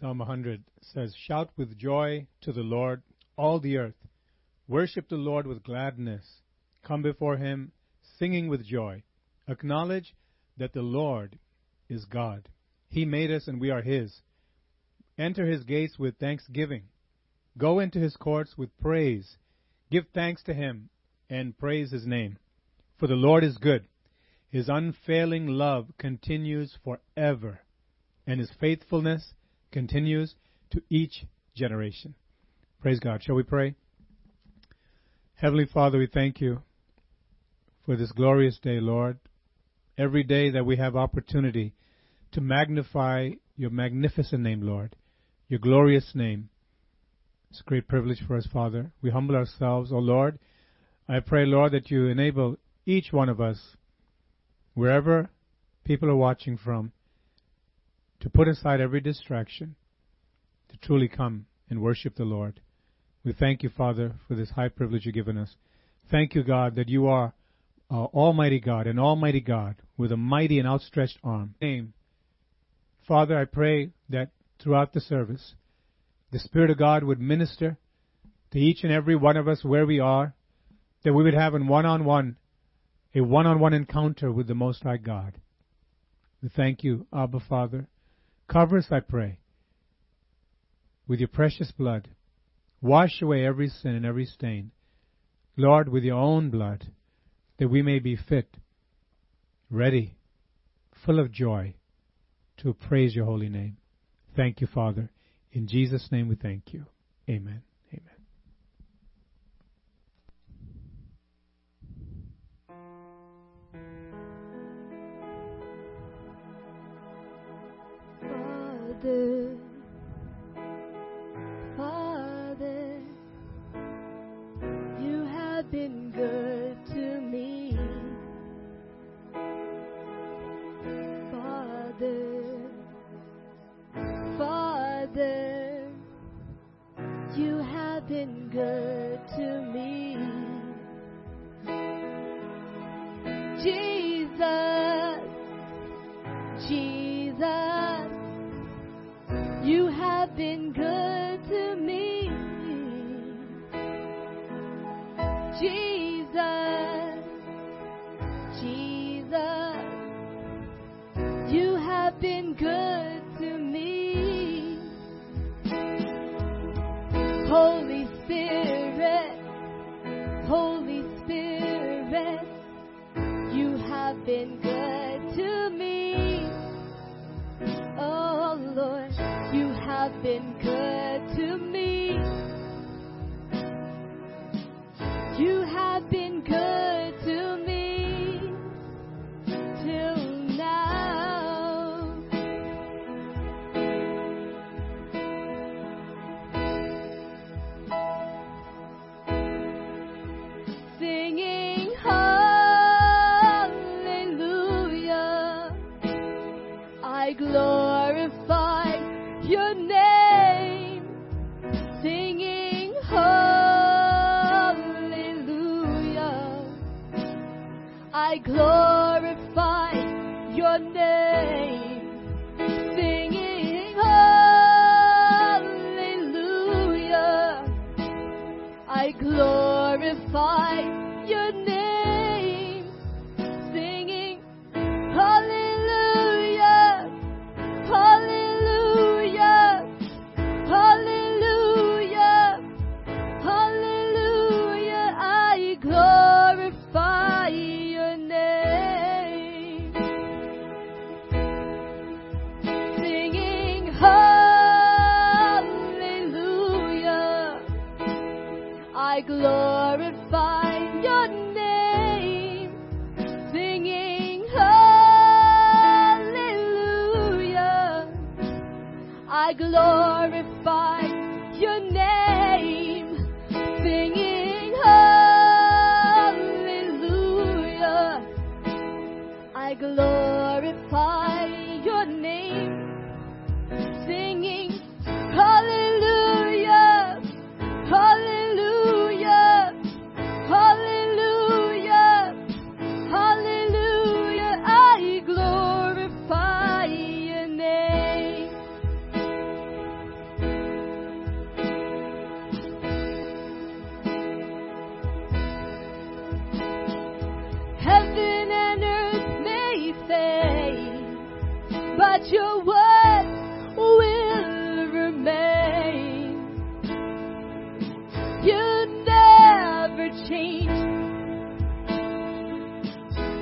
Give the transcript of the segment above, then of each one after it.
Psalm 100 says, Shout with joy to the Lord, all the earth. Worship the Lord with gladness. Come before him singing with joy. Acknowledge that the Lord is God. He made us and we are his. Enter his gates with thanksgiving. Go into his courts with praise. Give thanks to him and praise his name. For the Lord is good. His unfailing love continues forever, and his faithfulness continues to each generation. Praise God. Shall we pray? Heavenly Father, we thank you for this glorious day, Lord. Every day that we have opportunity to magnify your magnificent name, Lord, your glorious name. It's a great privilege for us, Father. We humble ourselves, O oh Lord. I pray, Lord, that you enable each one of us, wherever people are watching from, to put aside every distraction, to truly come and worship the Lord. We thank you, Father, for this high privilege you've given us. Thank you, God, that you are uh, Almighty God, an Almighty God with a mighty and outstretched arm. Name. Father, I pray that throughout the service, the Spirit of God would minister to each and every one of us where we are, that we would have a one-on-one, a one-on-one encounter with the Most High God. We thank you, Abba Father. Cover us, I pray, with your precious blood. Wash away every sin and every stain. Lord, with your own blood, that we may be fit, ready, full of joy to praise your holy name. Thank you, Father. In Jesus' name we thank you. Amen.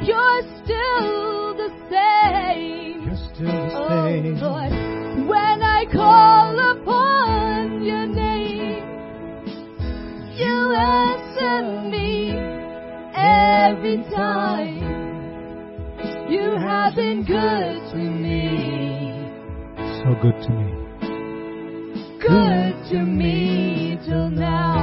You're still the same. You're still the oh, same. Oh, Lord, when I call upon your name, you answer me every time. You have been good to me. So good to me. Good to me till now.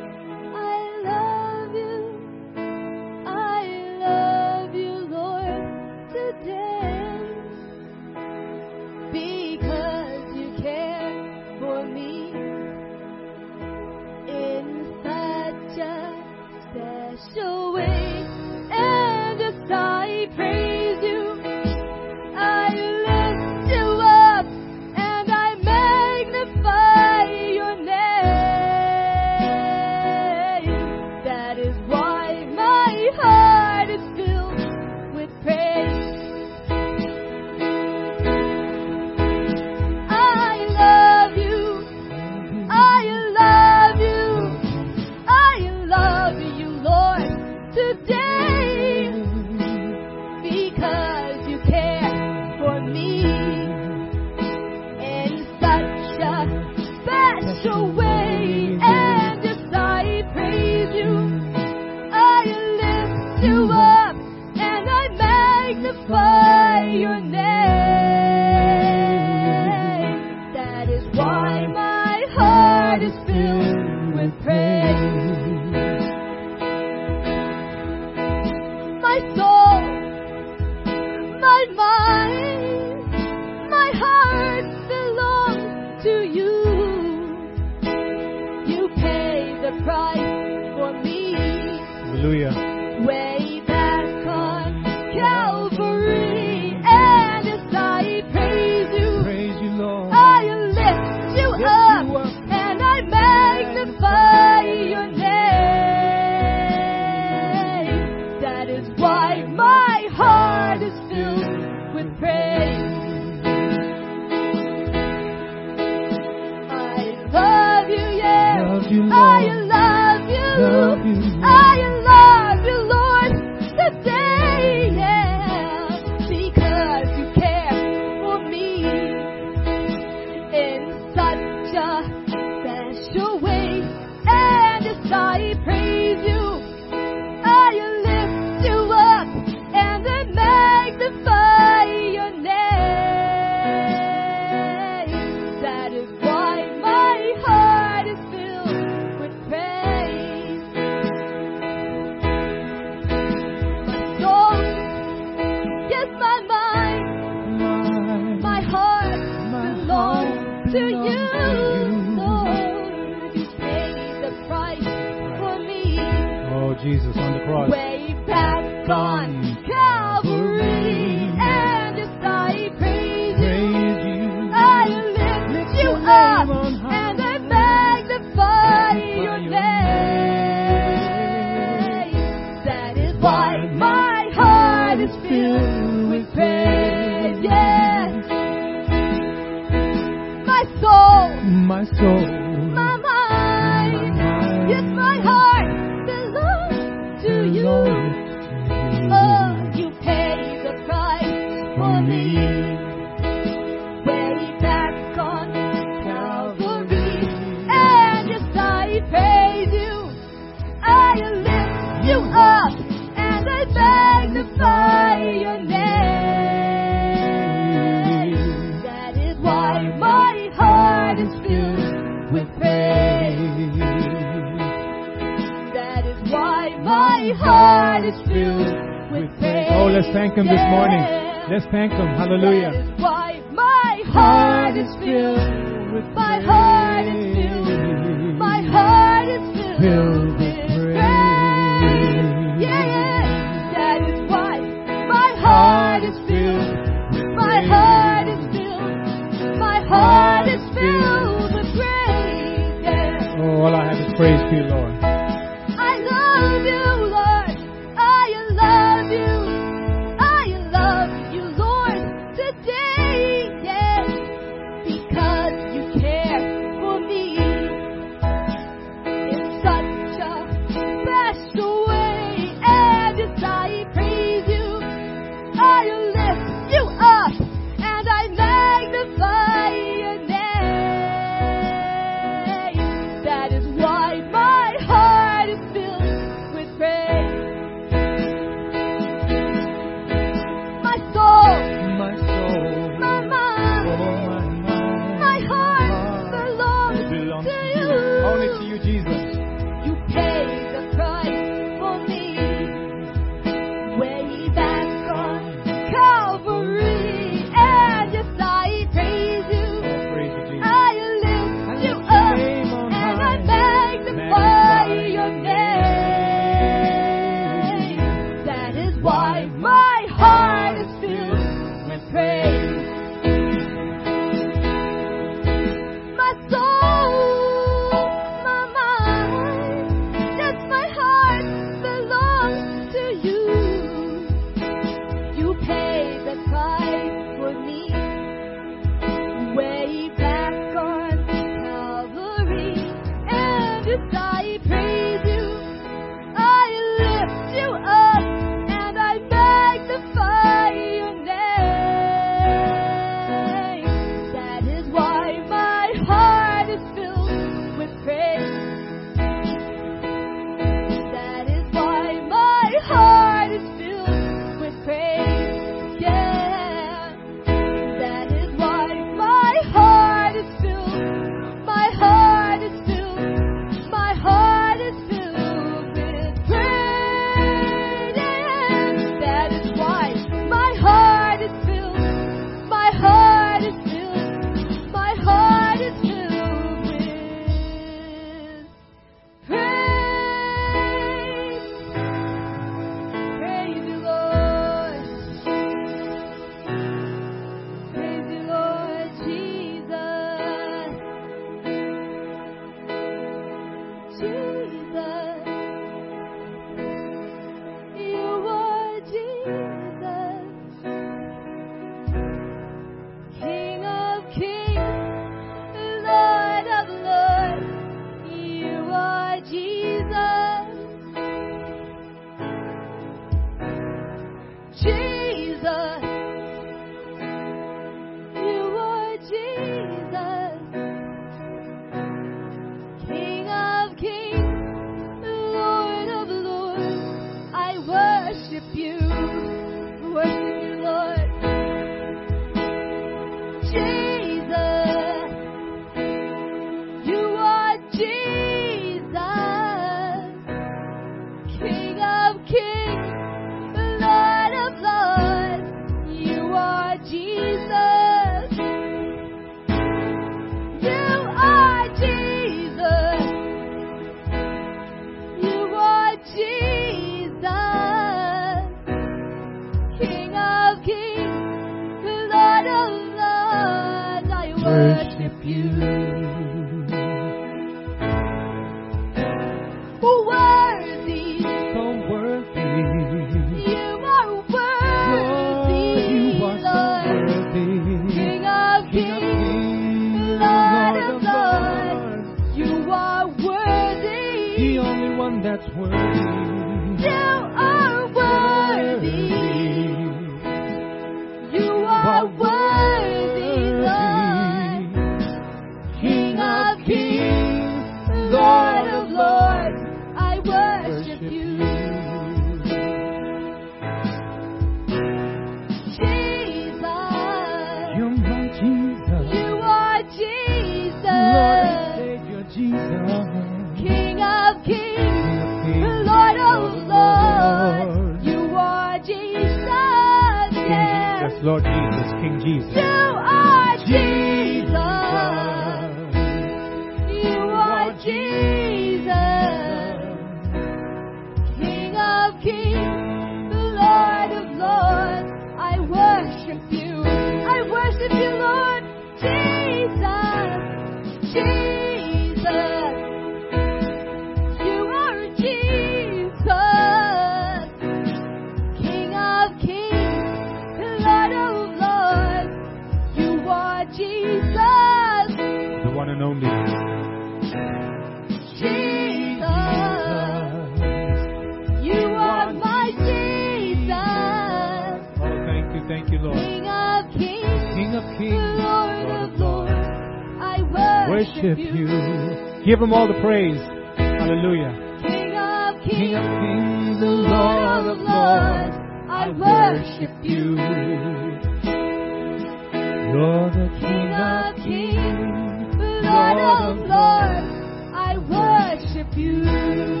You're the King of kings, Lord of lords. I worship you.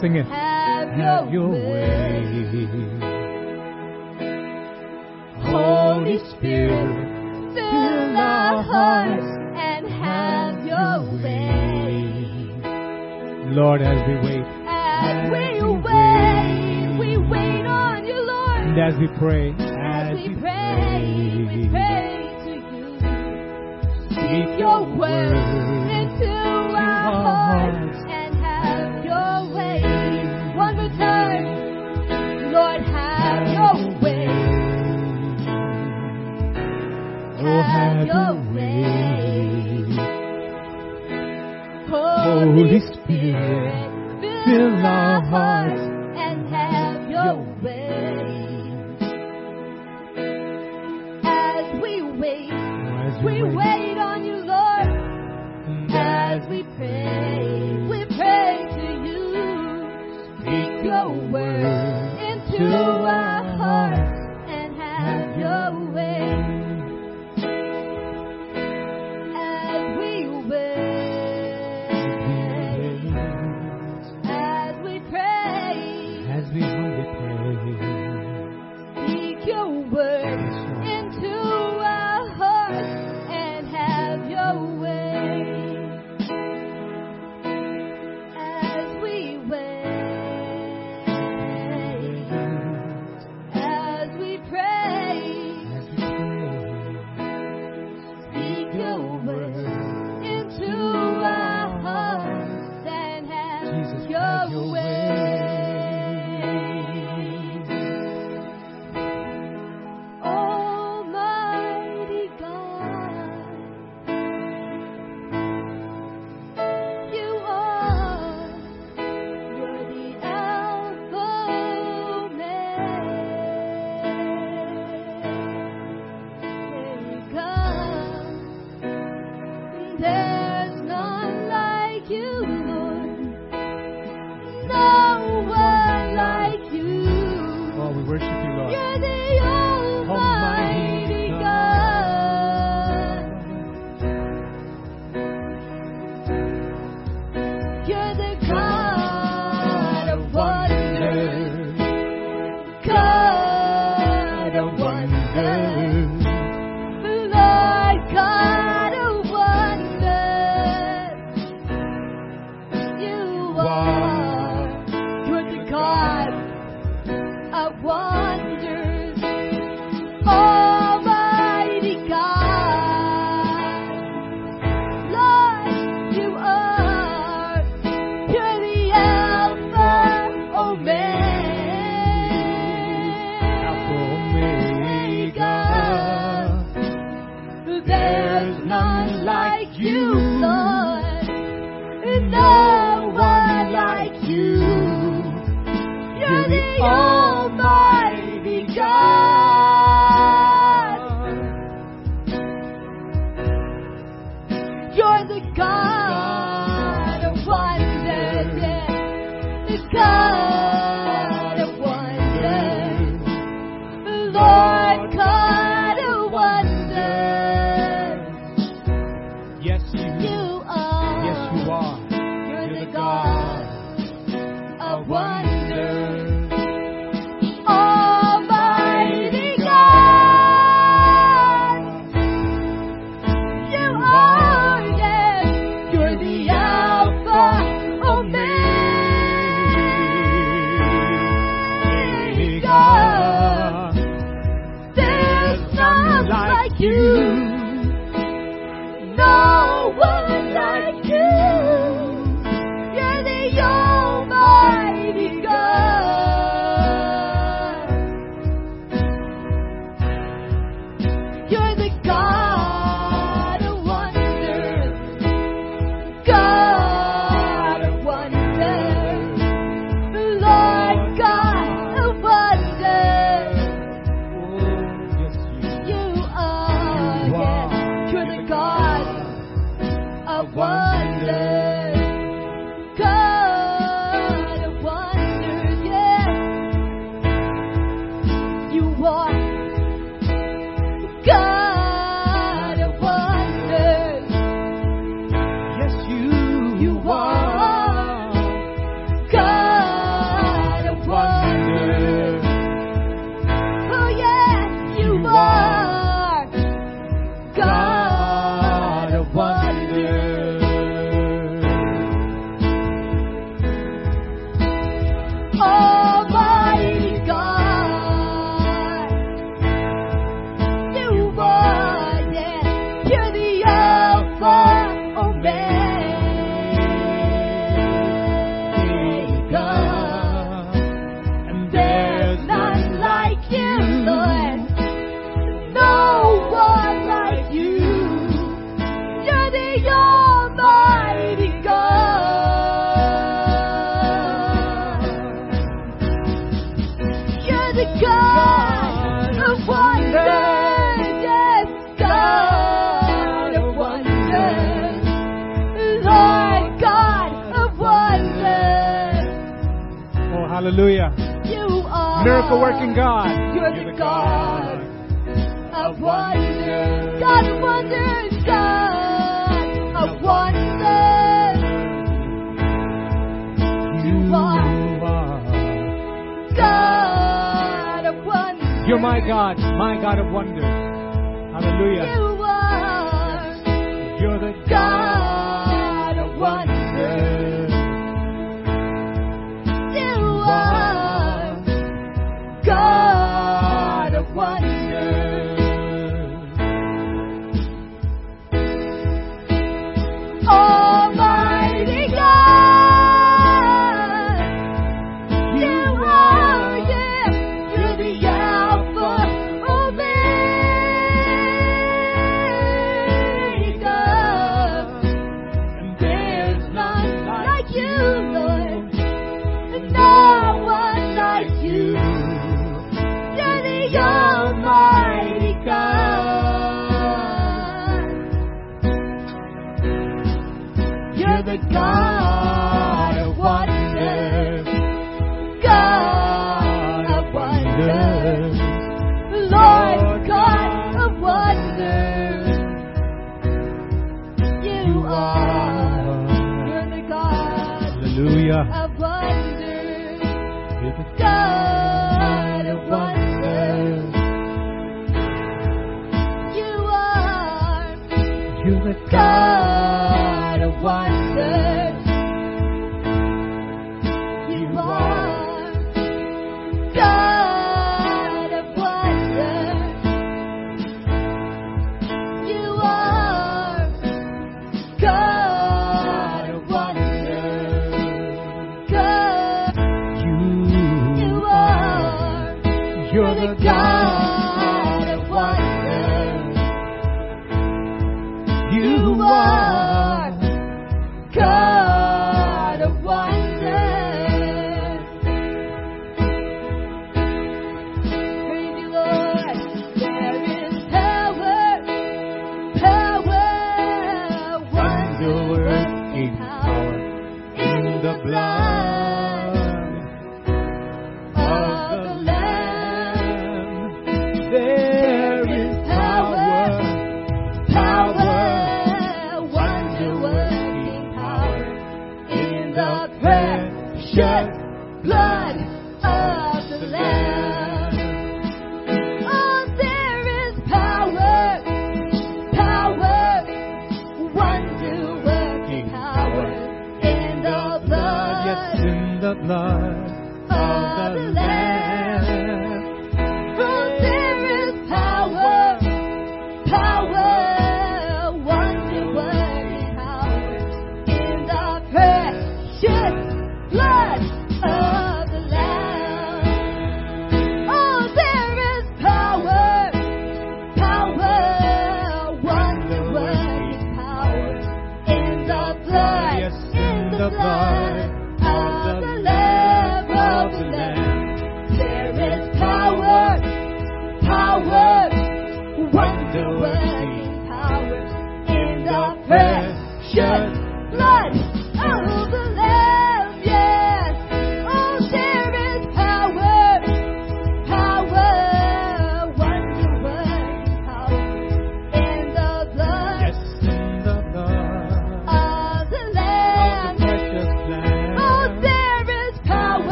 singen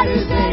God is.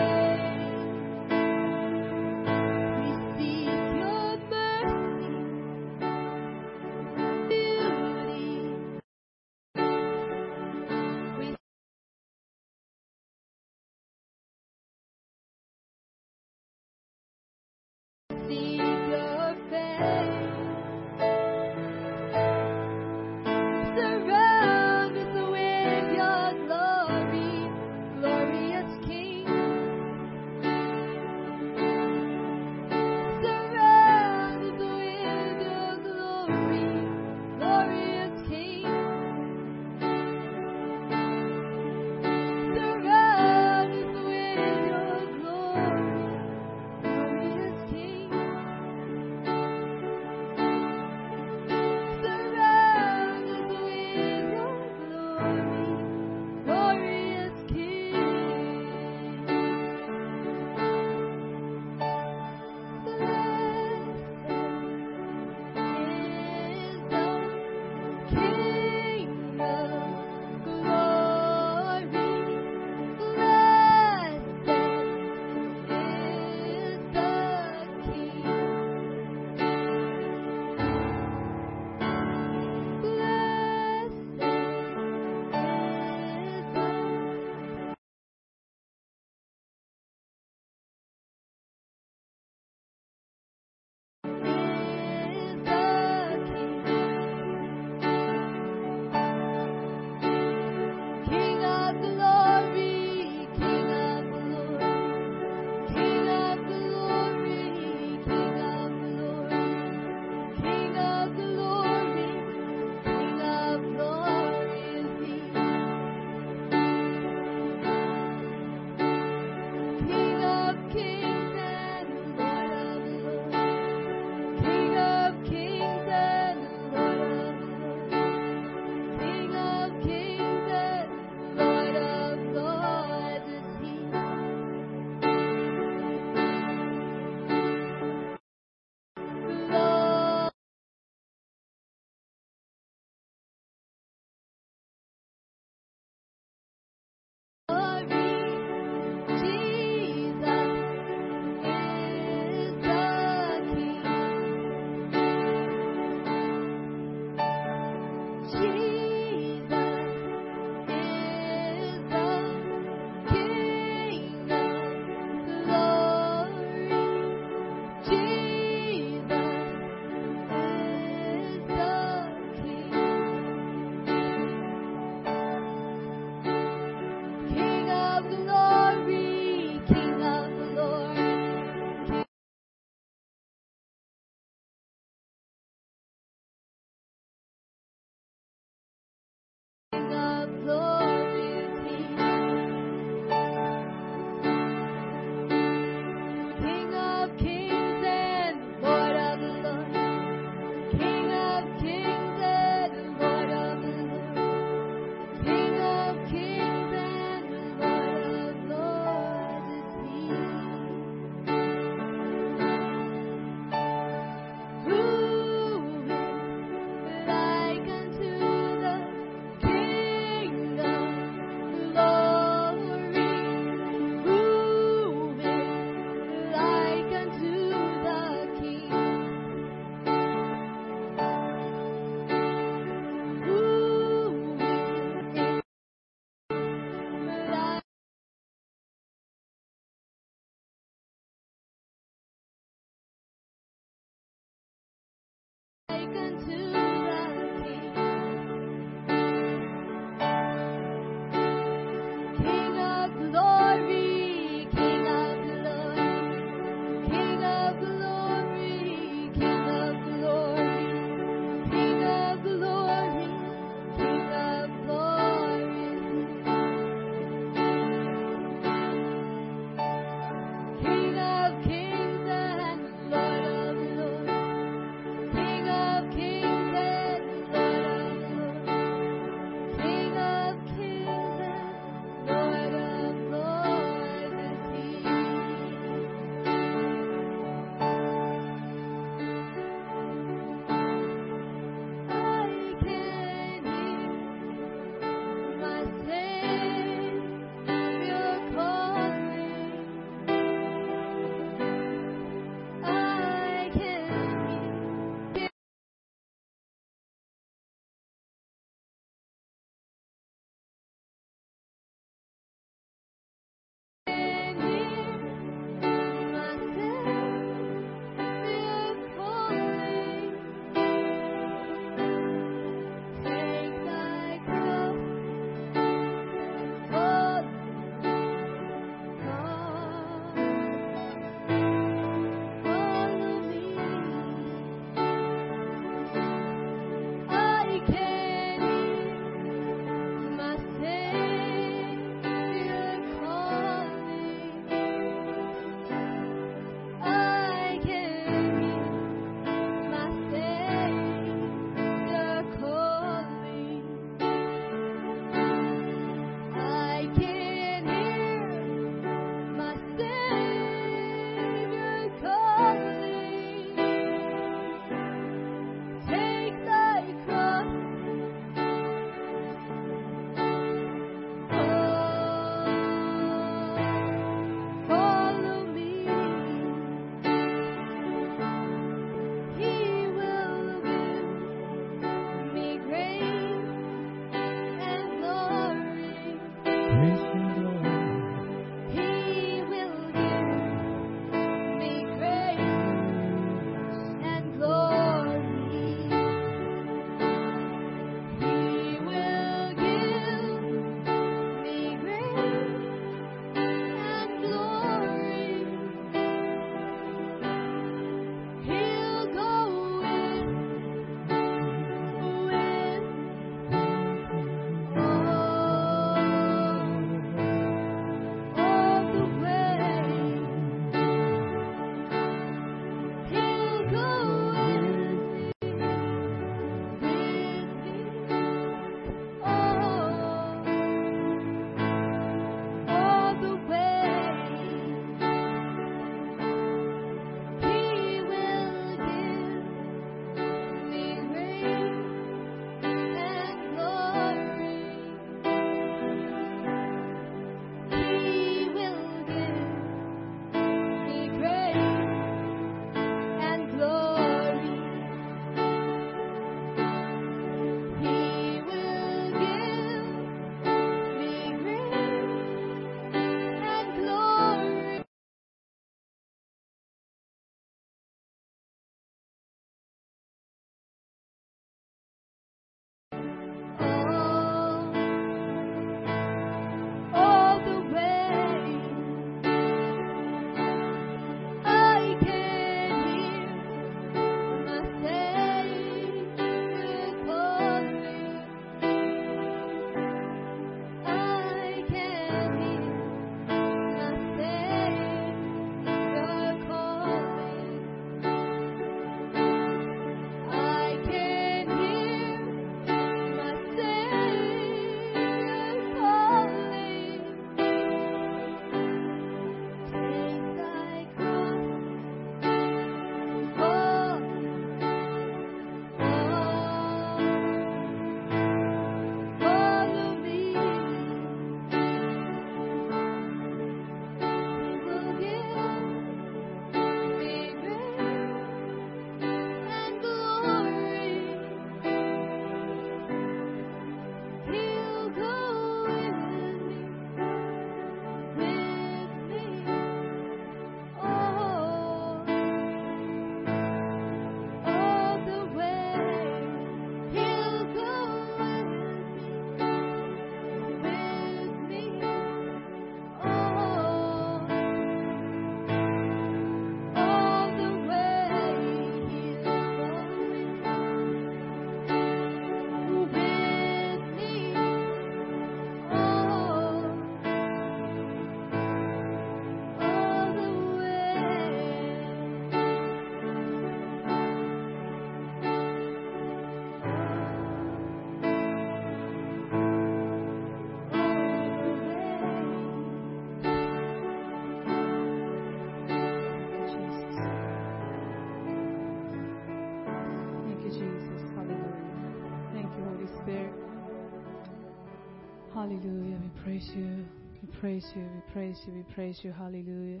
Praise you. We praise you. We praise you. Hallelujah.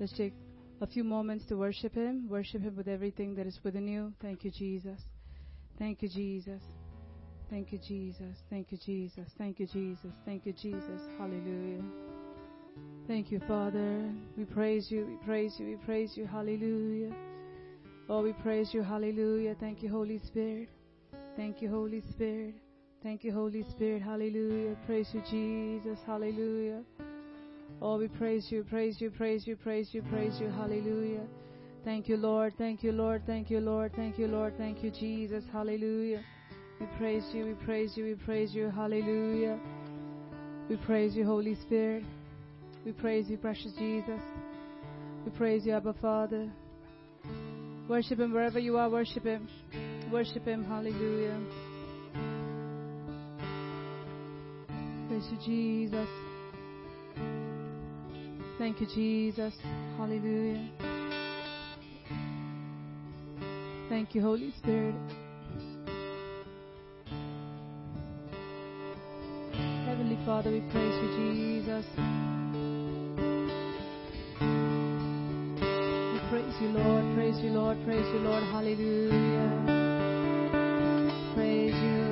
Let's take a few moments to worship Him. Worship Him with everything that is within you. Thank you, Jesus. Thank you, Jesus. Thank you, Jesus. Thank you, Jesus. Thank you, Jesus. Thank you, Jesus. Hallelujah. Thank you, Father. We praise you. We praise you. We praise you. Hallelujah. Oh, we praise you. Hallelujah. Thank you, Holy Spirit. Thank you, Holy Spirit. Thank you, Holy Spirit. Hallelujah. Praise you, Jesus. Hallelujah. Oh, we praise you, praise you, praise you, praise you, praise you. Hallelujah. Thank you, Lord. Thank you, Lord. Thank you, Lord. Thank you, Lord. Thank you, Jesus. Hallelujah. We praise you, we praise you, we praise you. Hallelujah. We praise you, Holy Spirit. We praise you, precious Jesus. We praise you, Abba Father. Worship Him wherever you are, worship Him. Worship Him. Hallelujah. Praise you, Jesus. Thank you, Jesus. Hallelujah. Thank you, Holy Spirit. Heavenly Father, we praise you, Jesus. We praise you, Lord. Praise you, Lord. Praise you, Lord. Hallelujah. Praise you.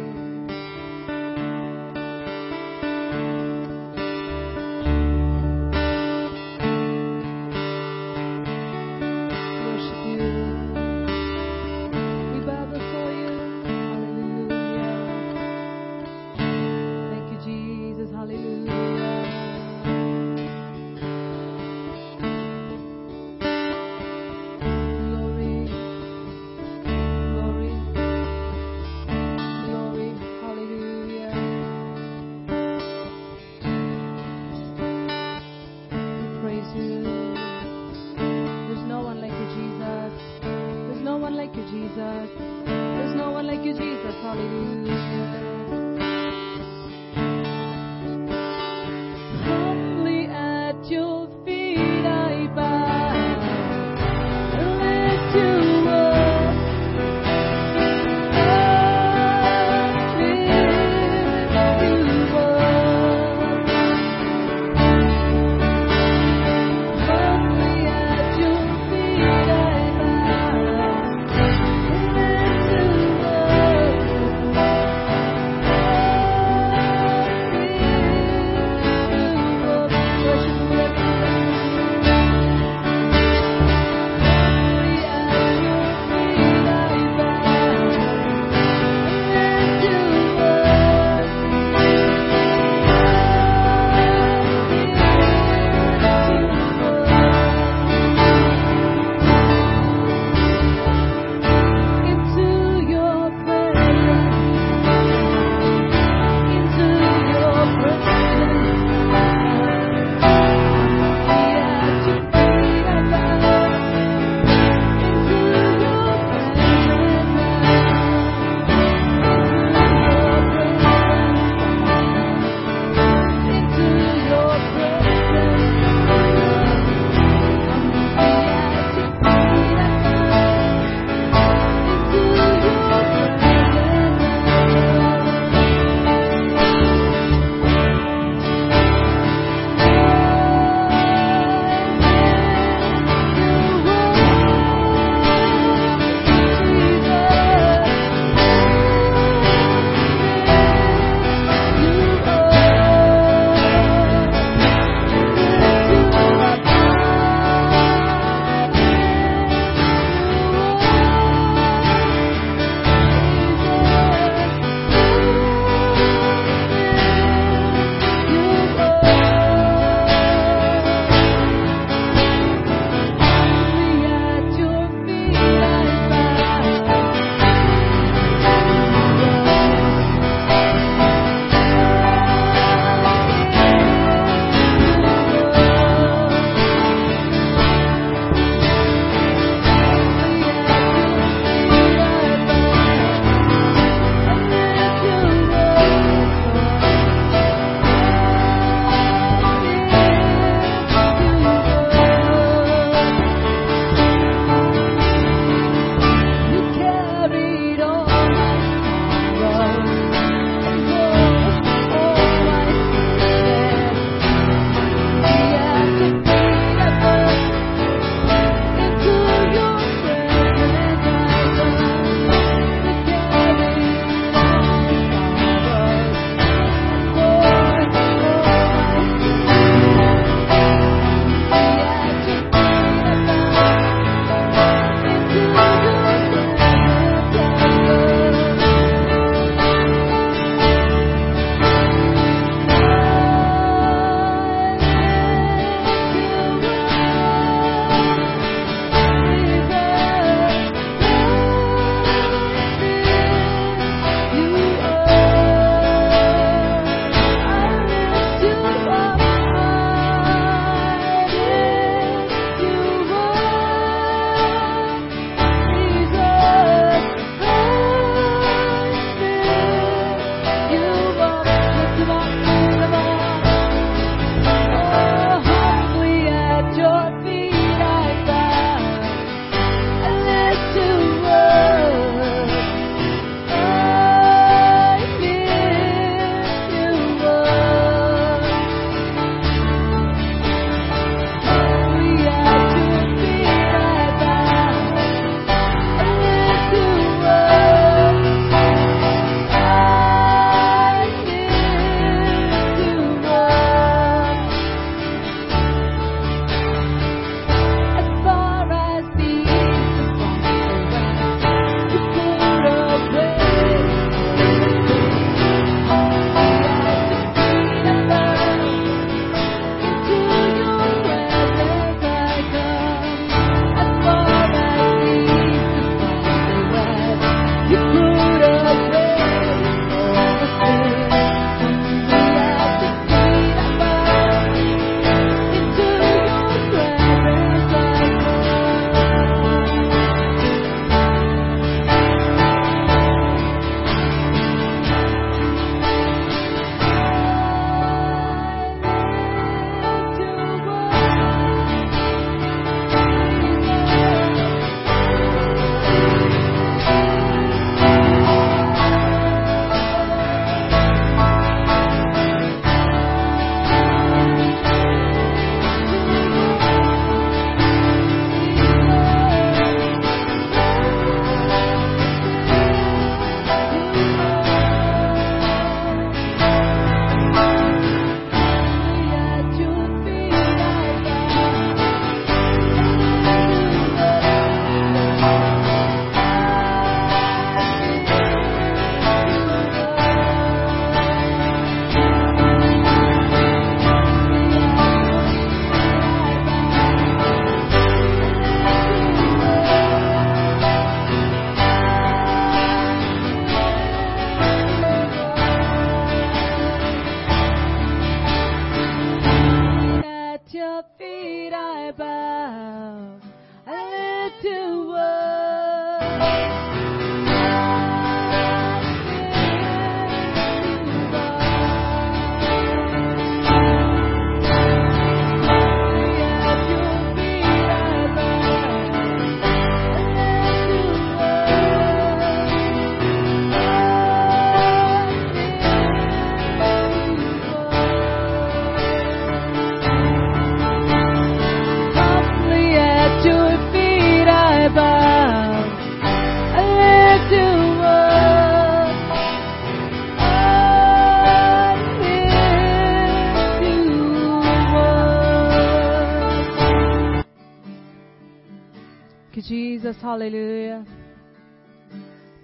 Hallelujah.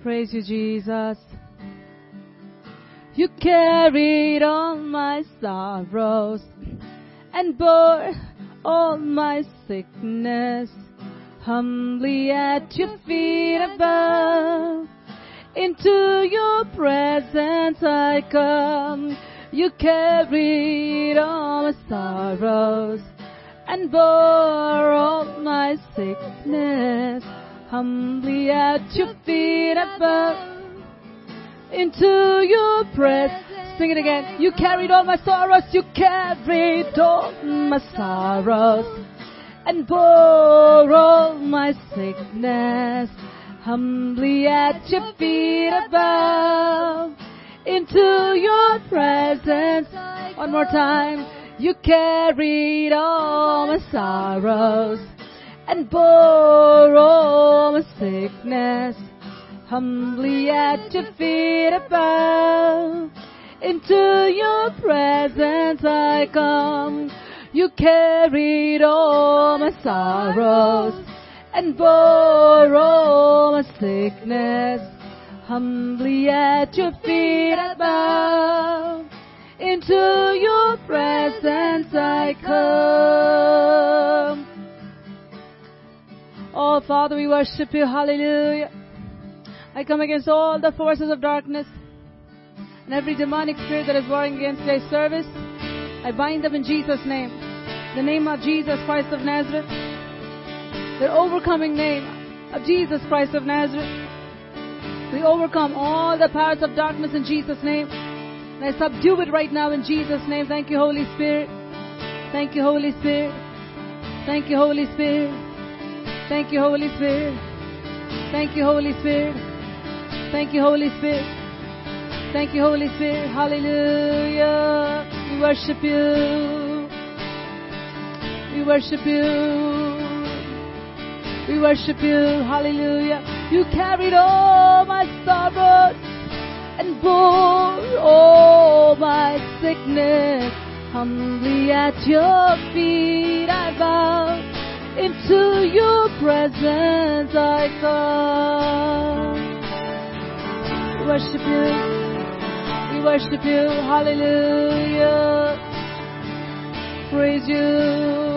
Praise you, Jesus. You carried all my sorrows and bore all my sickness humbly at your feet above. Into your presence I come. You carried all my sorrows and bore all my sickness humbly at your feet above. Into your presence. Sing it again. You carried all my sorrows. You carried all my sorrows and bore all my sickness humbly at your feet above. Into your presence. One more time. You carried all my sorrows and bore all my sickness humbly at your feet above. Into your presence I come. You carried all my sorrows and bore all my sickness humbly at your feet above. Into your presence I come. Oh, Father, we worship you. Hallelujah. I come against all the forces of darkness and every demonic spirit that is warring against today's service. I bind them in Jesus' name. The name of Jesus Christ of Nazareth. The overcoming name of Jesus Christ of Nazareth. We overcome all the powers of darkness in Jesus' name. And I subdue it right now in Jesus' name. Thank you, Holy Spirit. Thank you, Holy Spirit. Thank you, Holy Spirit. Thank you, Holy Spirit. Thank you, Holy Spirit. Thank you, Holy Spirit. Thank you, Holy Spirit. Hallelujah. We worship you. We worship you. We worship you. Hallelujah. You carried all my sorrows and bore all my sickness. Humbly at your feet I bow. Into your presence I come. We worship you. We worship you. Hallelujah. Praise you.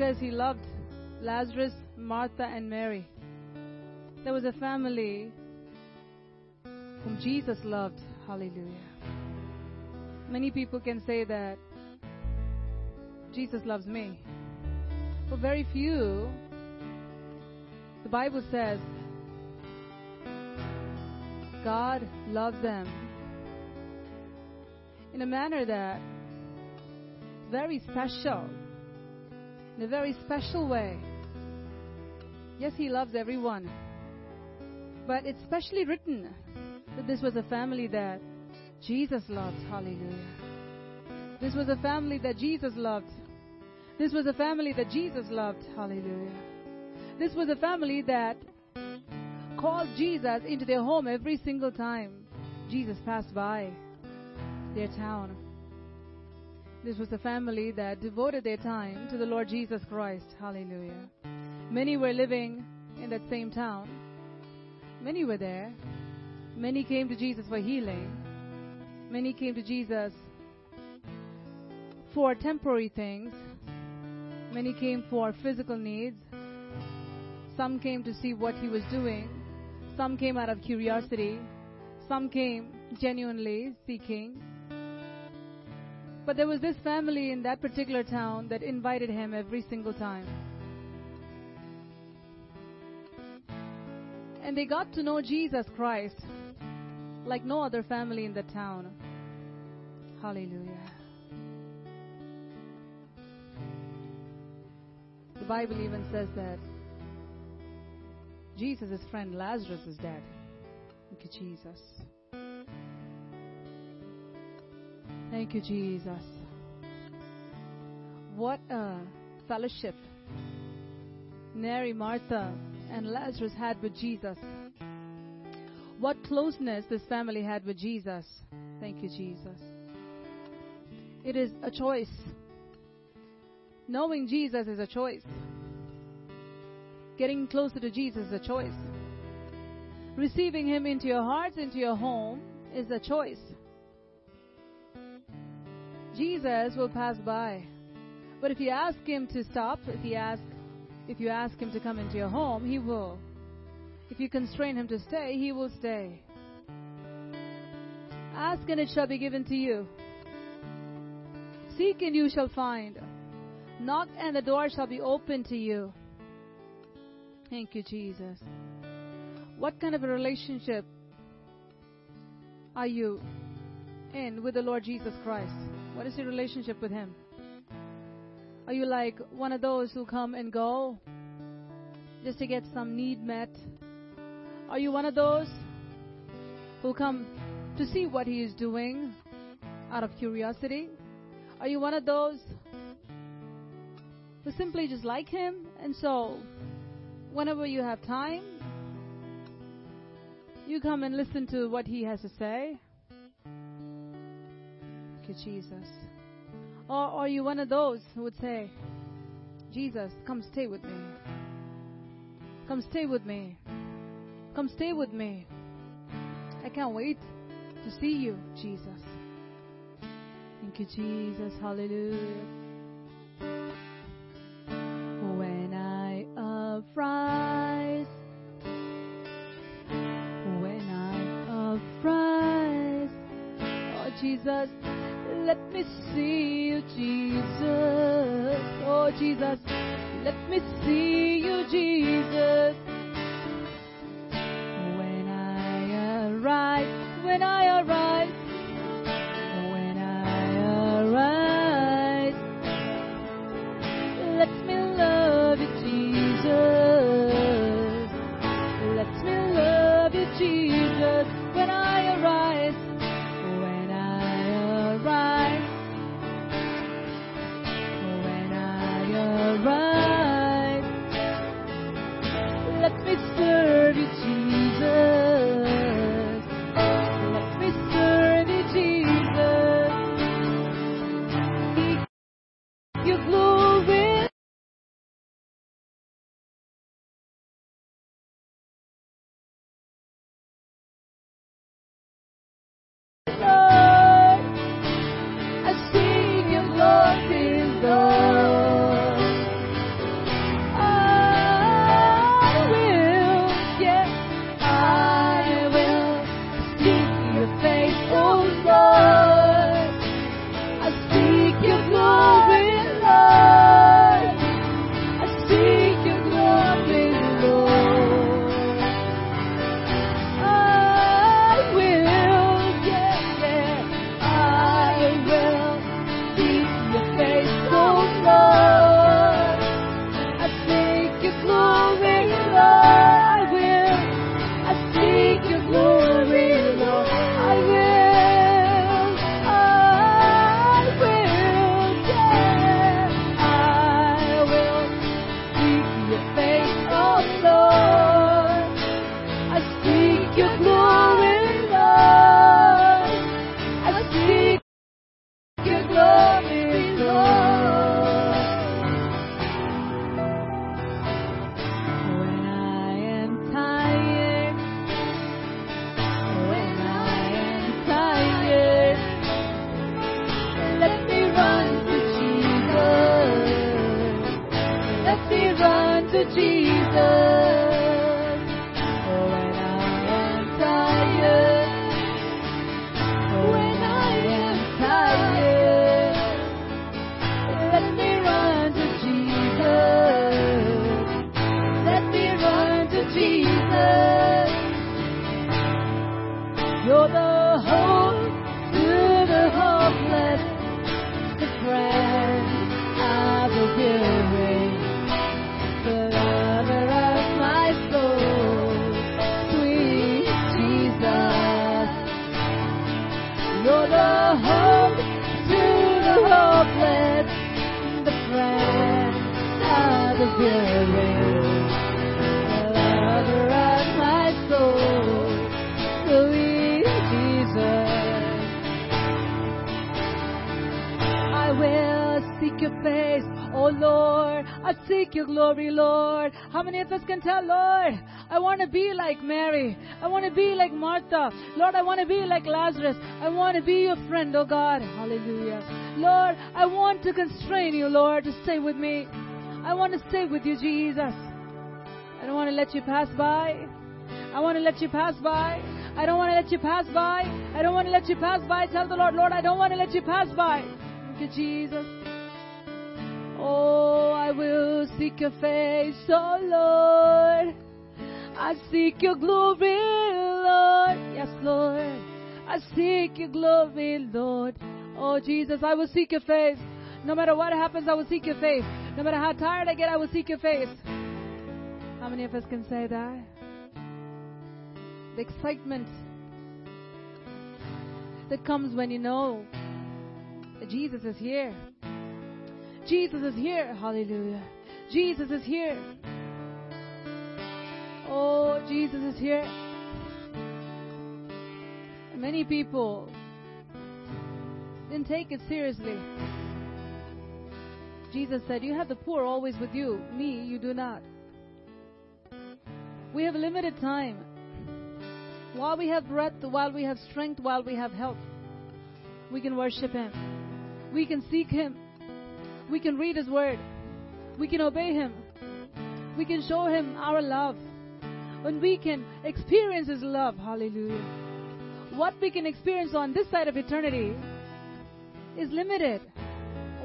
Because he loved Lazarus, Martha, and Mary. There was a family whom Jesus loved. Hallelujah. Many people can say that Jesus loves me. But very few, the Bible says, God loves them in a manner that very special, in a very special way. Yes, He loves everyone, but it's specially written that this was a family that Jesus loved. Hallelujah. This was a family that Jesus loved. This was a family that Jesus loved. Hallelujah. This was a family that called Jesus into their home every single time Jesus passed by their town. This was a family that devoted their time to the Lord Jesus Christ. Hallelujah. Many were living in that same town. Many were there. Many came to Jesus for healing. Many came to Jesus for temporary things. Many came for physical needs. Some came to see what he was doing. Some came out of curiosity. Some came genuinely seeking. But there was this family in that particular town that invited him every single time. And they got to know Jesus Christ like no other family in the town. Hallelujah. The Bible even says that Jesus' friend Lazarus is dead. Thank you, Jesus. Thank you, Jesus. What a fellowship Mary, Martha, and Lazarus had with Jesus. What closeness this family had with Jesus. Thank you, Jesus. It is a choice. Knowing Jesus is a choice. Getting closer to Jesus is a choice. Receiving Him into your hearts, into your home, is a choice. Jesus will pass by. But if you ask Him to stop, if you ask, if you ask Him to come into your home, He will. If you constrain Him to stay, He will stay. Ask and it shall be given to you. Seek and you shall find. Knock and the door shall be opened to you. Thank you, Jesus. What kind of a relationship are you in with the Lord Jesus Christ? What is your relationship with Him? Are you like one of those who come and go just to get some need met? Are you one of those who come to see what He is doing out of curiosity? Are you one of those who simply just like Him and so whenever you have time, you come and listen to what He has to say? You, Jesus. Or are you one of those who would say, Jesus, come stay with me. Come stay with me. Come stay with me. I can't wait to see you, Jesus. Thank you, Jesus. Hallelujah. Let me see you, Jesus. Oh Jesus, many of us can tell, Lord, I want to be like Mary. I want to be like Martha. Lord, I want to be like Lazarus. I want to be your friend, oh God. Hallelujah. Lord, I want to constrain you, Lord, to stay with me. I want to stay with you, Jesus. I don't want to let you pass by. I want to let you pass by. I don't want to let you pass by. I don't want to let you pass by. Tell the Lord, Lord, I don't want to let you pass by. Thank you, Jesus. Oh, I will seek your face, oh Lord. I seek your glory, Lord. Yes, Lord. I seek your glory, Lord. Oh, Jesus, I will seek your face. No matter what happens, I will seek your face. No matter how tired I get, I will seek your face. How many of us can say that? The excitement that comes when you know that Jesus is here. Jesus is here. Hallelujah. Jesus is here. Oh, Jesus is here. Many people didn't take it seriously. Jesus said, You have the poor always with you. Me, you do not. We have limited time. While we have breath, while we have strength, while we have health, we can worship Him. We can seek Him. We can read His Word. We can obey Him. We can show Him our love. When we can experience His love, hallelujah. What we can experience on this side of eternity is limited.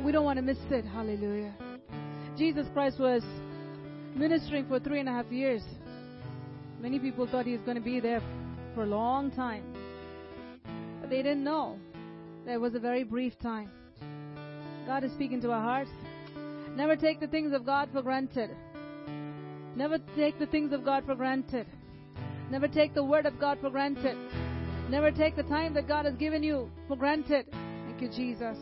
We don't want to miss it, hallelujah. Jesus Christ was ministering for three and a half years. Many people thought he was going to be there for a long time. But they didn't know it was a very brief time. God is speaking to our hearts. Never take the things of God for granted. Never take the things of God for granted. Never take the word of God for granted. Never take the time that God has given you for granted. Thank you, Jesus.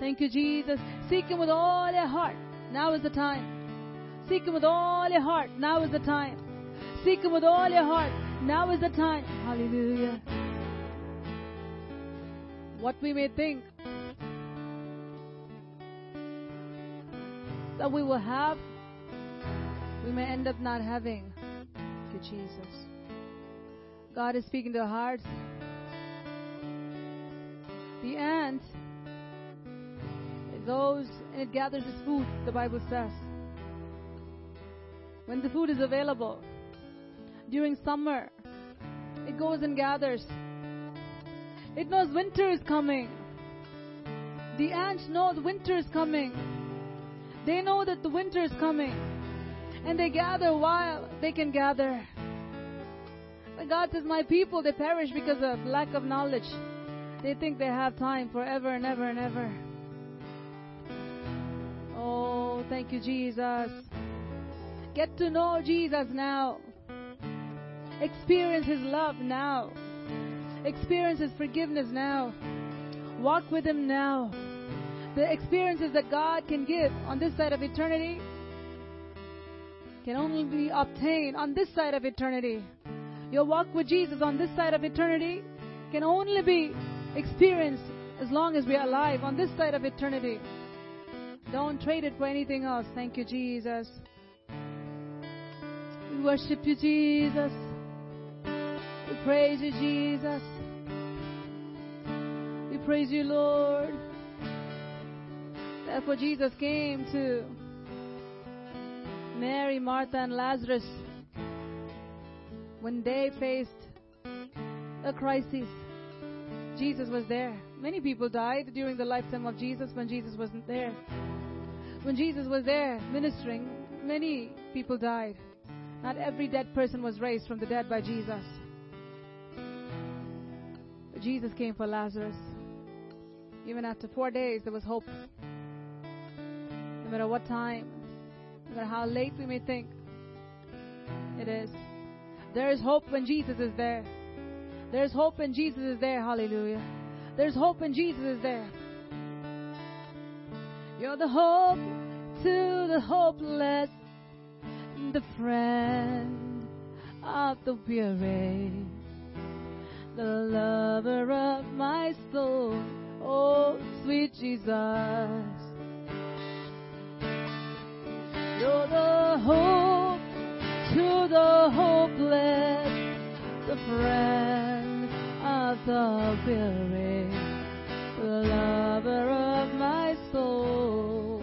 Thank you, Jesus. Seek Him with all your heart. Now is the time. Seek Him with all your heart. Now is the time. Seek Him with all your heart. Now is the time. Hallelujah. What we may think that we will have, we may end up not having. Thank you, Jesus. God is speaking to our hearts. The ant, it goes and it gathers its food, the Bible says. When the food is available, during summer, it goes and gathers. It knows winter is coming. The ants know the winter is coming. They know that the winter is coming. And they gather while they can gather. But God says, My people, they perish because of lack of knowledge. They think they have time forever and ever and ever. Oh, thank you, Jesus. Get to know Jesus now. Experience His love now. Experience His forgiveness now. Walk with Him now. The experiences that God can give on this side of eternity can only be obtained on this side of eternity. Your walk with Jesus on this side of eternity can only be experienced as long as we are alive on this side of eternity. Don't trade it for anything else. Thank you, Jesus. We worship you, Jesus. We praise you, Jesus. We praise you, Lord. Therefore, Jesus came to Mary, Martha, and Lazarus, when they faced a crisis, Jesus was there. Many people died during the lifetime of Jesus when Jesus wasn't there. When Jesus was there ministering, many people died. Not every dead person was raised from the dead by Jesus. But Jesus came for Lazarus. Even after four days, there was hope. Matter what time, no matter how late we may think, it is. There is hope when Jesus is there. There's hope when Jesus is there. Hallelujah. There's hope when Jesus is there. You're the hope to the hopeless, the friend of the weary, the lover of my soul. Oh, sweet Jesus. You're the hope to the hopeless, the friend of the weary, the lover of my soul,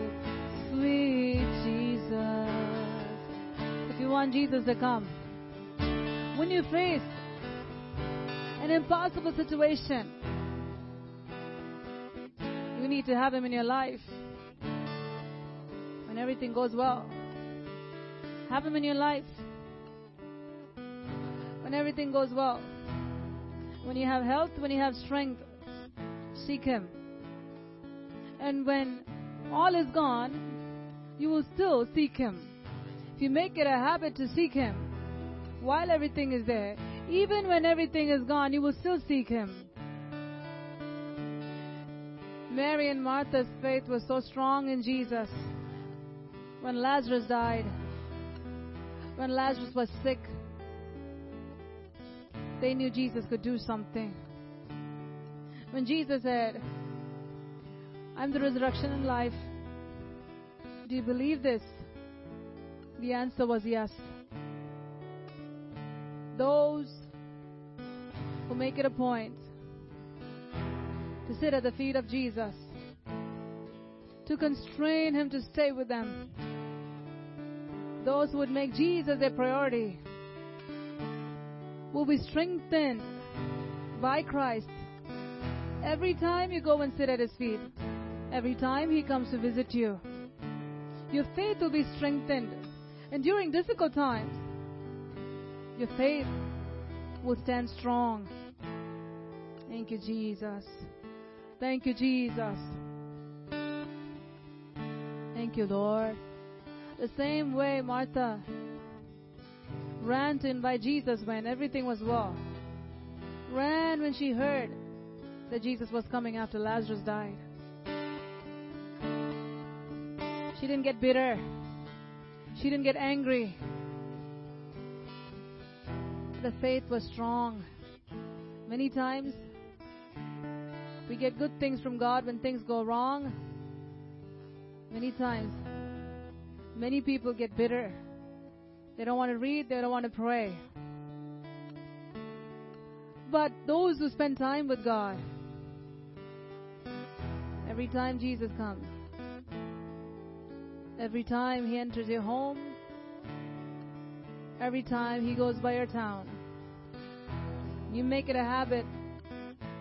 sweet Jesus. If you want Jesus to come, when you face an impossible situation, you need to have Him in your life. When everything goes well, have Him in your life. When everything goes well, when you have health, when you have strength, seek Him. And when all is gone, you will still seek Him. If you make it a habit to seek Him while everything is there, even when everything is gone, you will still seek Him. Mary and Martha's faith was so strong in Jesus. When Lazarus died, when Lazarus was sick, they knew Jesus could do something. When Jesus said, I'm the resurrection and life, do you believe this? The answer was yes. Those who make it a point to sit at the feet of Jesus, to constrain him to stay with them, mm. those who would make Jesus their priority, will be strengthened by Christ every time you go and sit at his feet, every time he comes to visit you. Your faith will be strengthened. And during difficult times, your faith will stand strong. Thank you, Jesus. Thank you, Jesus. Thank you, Lord. The same way Martha ran to invite Jesus when everything was well. Ran when she heard that Jesus was coming after Lazarus died. She didn't get bitter. She didn't get angry. The faith was strong. Many times we get good things from God when things go wrong. Many times many people get bitter. They don't want to read, they don't want to pray. But those who spend time with God, every time Jesus comes, every time He enters your home, every time He goes by your town, you make it a habit.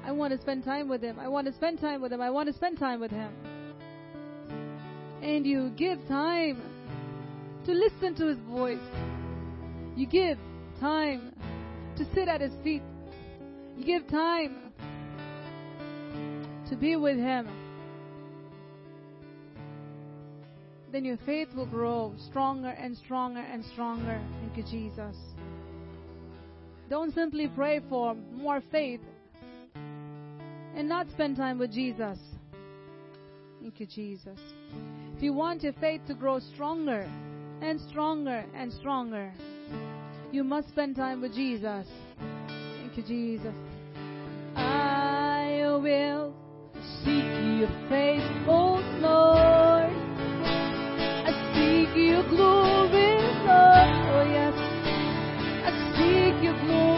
I want to spend time with Him. I want to spend time with Him. I want to spend time with Him. And you give time to listen to His voice. You give time to sit at His feet. You give time to be with Him. Then your faith will grow stronger and stronger and stronger. Thank you, Jesus. Don't simply pray for more faith and not spend time with Jesus. Thank you, Jesus. If you want your faith to grow stronger and stronger and stronger, you must spend time with Jesus. Thank you, Jesus. I will seek your face, oh Lord. I seek your glory, Lord. Oh, yes. I seek your glory,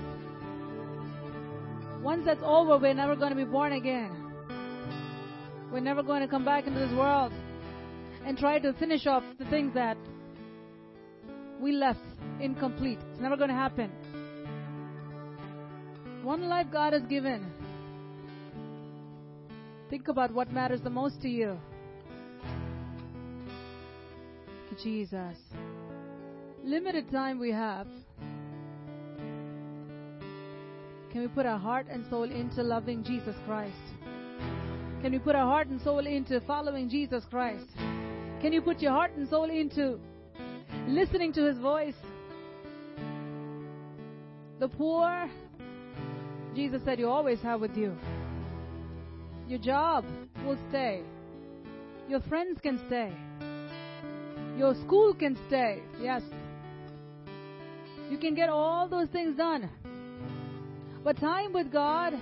Once that's over, we're never going to be born again. We're never going to come back into this world and try to finish off the things that we left incomplete. It's never going to happen. One life God has given. Think about what matters the most to you. Jesus. Limited time we have. Can we put our heart and soul into loving Jesus Christ? Can we put our heart and soul into following Jesus Christ? Can you put your heart and soul into listening to His voice? The poor, Jesus said, you always have with you. Your job will stay. Your friends can stay. Your school can stay. Yes. You can get all those things done. But time with God,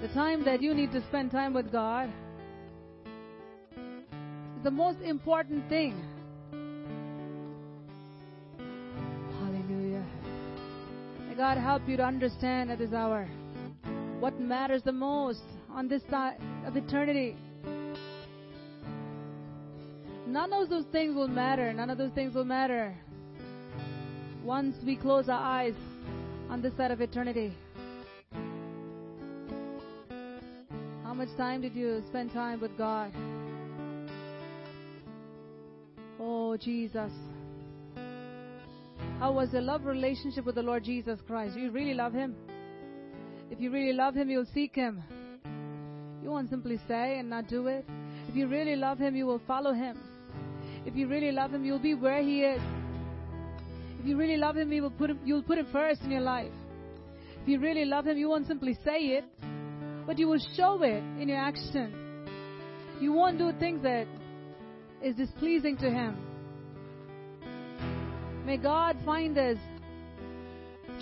the time that you need to spend time with God, is the most important thing. Hallelujah. May God help you to understand at this hour what matters the most on this side of eternity. None of those things will matter. None of those things will matter once we close our eyes on this side of eternity. How much time did you spend time with God? Oh, Jesus. How was your love relationship with the Lord Jesus Christ? Do you really love Him? If you really love Him, you'll seek Him. You won't simply say and not do it. If you really love Him, you will follow Him. If you really love Him, you'll be where He is. If you really love Him, you will put him, you'll put Him first in your life. If you really love Him, you won't simply say it, but you will show it in your action. You won't do things that is displeasing to Him. May God find us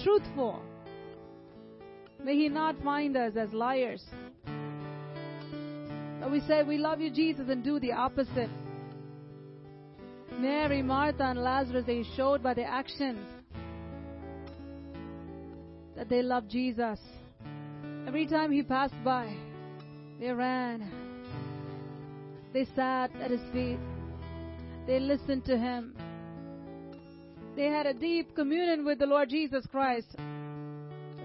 truthful. May He not find us as liars. But we say we love you, Jesus, and do the opposite. Mary, Martha, and Lazarus, they showed by their actions that they loved Jesus. Every time he passed by, they ran. They sat at his feet. They listened to him. They had a deep communion with the Lord Jesus Christ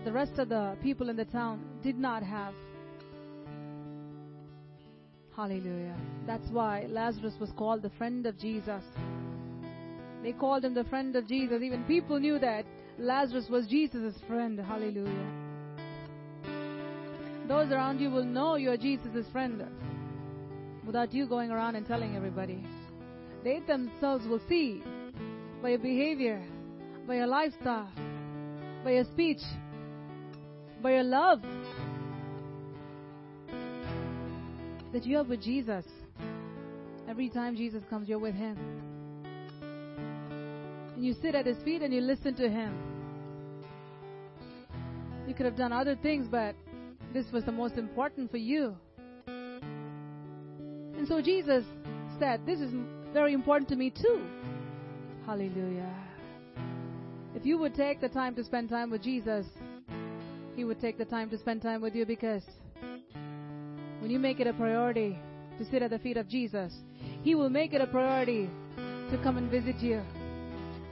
the rest of the people in the town did not have. Hallelujah. That's why Lazarus was called the friend of Jesus. They called him the friend of Jesus. Even people knew that Lazarus was Jesus' friend. Hallelujah. Those around you will know you're Jesus' friend without you going around and telling everybody. They themselves will see by your behavior, by your lifestyle, by your speech, by your love that you are with Jesus. Every time Jesus comes, you're with Him. And you sit at His feet and you listen to Him. You could have done other things, but this was the most important for you. And so Jesus said, This is very important to me too. Hallelujah. If you would take the time to spend time with Jesus, He would take the time to spend time with you because when you make it a priority to sit at the feet of Jesus, He will make it a priority to come and visit you,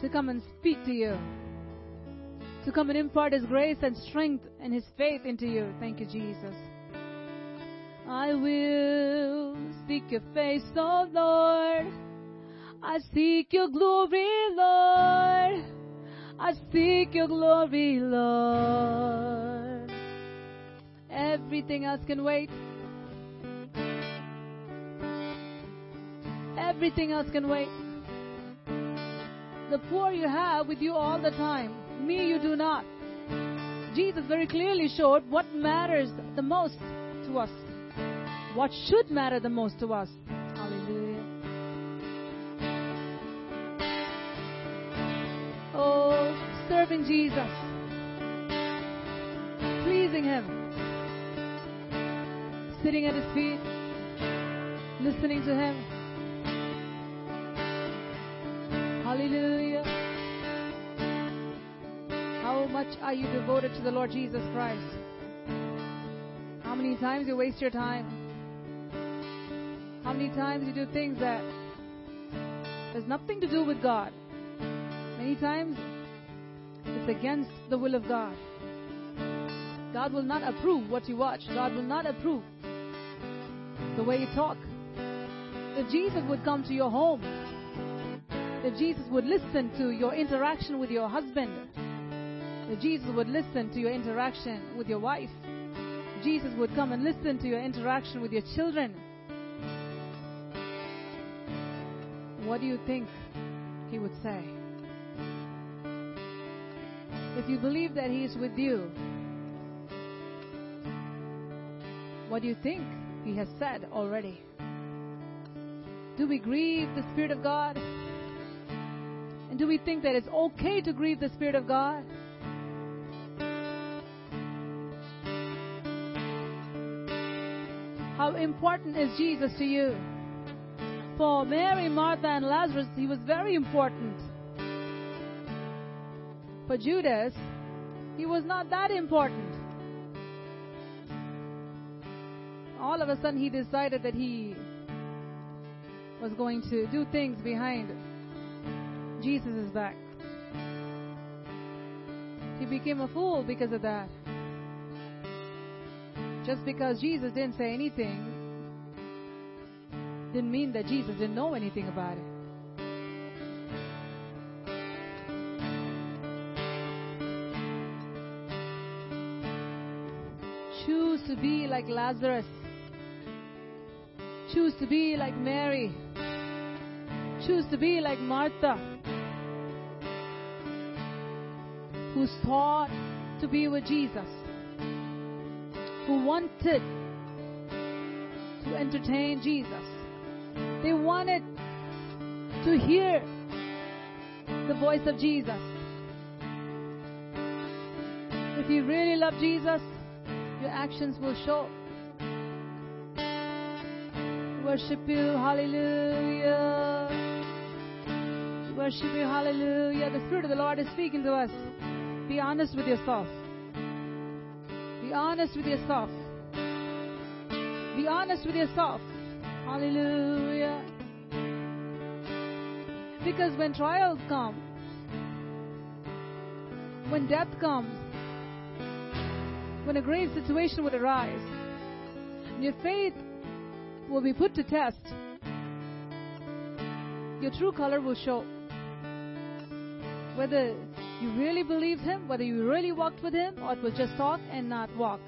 to come and speak to you, to come and impart His grace and strength and His faith into you. Thank you, Jesus. I will seek your face, oh Lord. I seek your glory, Lord. I seek your glory, Lord. Everything else can wait. Everything else can wait. The poor you have with you all the time. Me, you do not. Jesus very clearly showed what matters the most to us, what should matter the most to us. Hallelujah. Oh, serving Jesus, pleasing Him, sitting at His feet, listening to Him. How much are you devoted to the Lord Jesus Christ? How many times you waste your time? How many times you do things that has nothing to do with God? Many times it's against the will of God. God will not approve what you watch. God will not approve the way you talk. If Jesus would come to your home, if Jesus would listen to your interaction with your husband, if Jesus would listen to your interaction with your wife, Jesus would come and listen to your interaction with your children, what do you think he would say? If you believe that he is with you, what do you think he has said already? Do we grieve the Spirit of God? And do we think that it's okay to grieve the Spirit of God? How important is Jesus to you? For Mary, Martha, and Lazarus, he was very important. For Judas, he was not that important. All of a sudden, he decided that he was going to do things behind Jesus' back. He became a fool because of that. Just because Jesus didn't say anything didn't mean that Jesus didn't know anything about it. Choose to be like Lazarus. Choose to be like Mary. Choose to be like Martha, who sought to be with Jesus, who wanted to entertain Jesus. They wanted to hear the voice of Jesus. If you really love Jesus, your actions will show. Worship you, hallelujah. Worship you, hallelujah. The Spirit of the Lord is speaking to us. Be honest with yourself. Be honest with yourself. Be honest with yourself. Hallelujah. Because when trials come, when death comes, when a grave situation would arise, your faith will be put to test. Your true color will show. Whether you really believed Him, whether you really walked with Him, or it was just talk and not walk.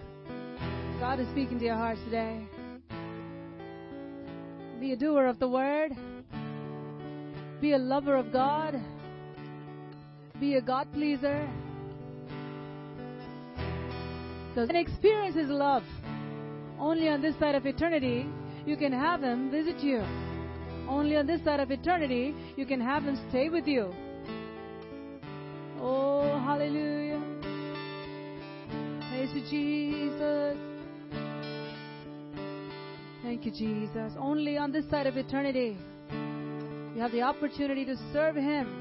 God is speaking to your hearts today. Be a doer of the word. Be a lover of God. Be a God pleaser. And experience His love. Only on this side of eternity you can have Him visit you. Only on this side of eternity you can have Him stay with you. Hallelujah. Praise you, Jesus. Thank you, Jesus. Only on this side of eternity, you have the opportunity to serve Him.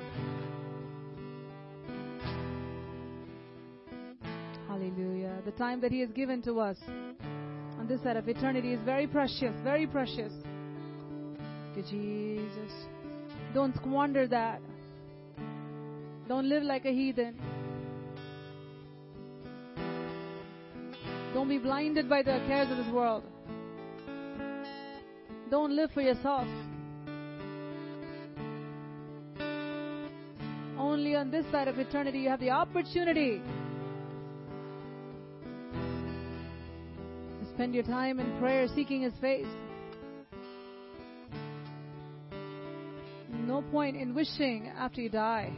Hallelujah. The time that He has given to us on this side of eternity is very precious, very precious. Thank you, Jesus. Don't squander that. Don't live like a heathen. Don't be blinded by the cares of this world. Don't live for yourself. Only on this side of eternity you have the opportunity to spend your time in prayer seeking His face. No point in wishing after you die.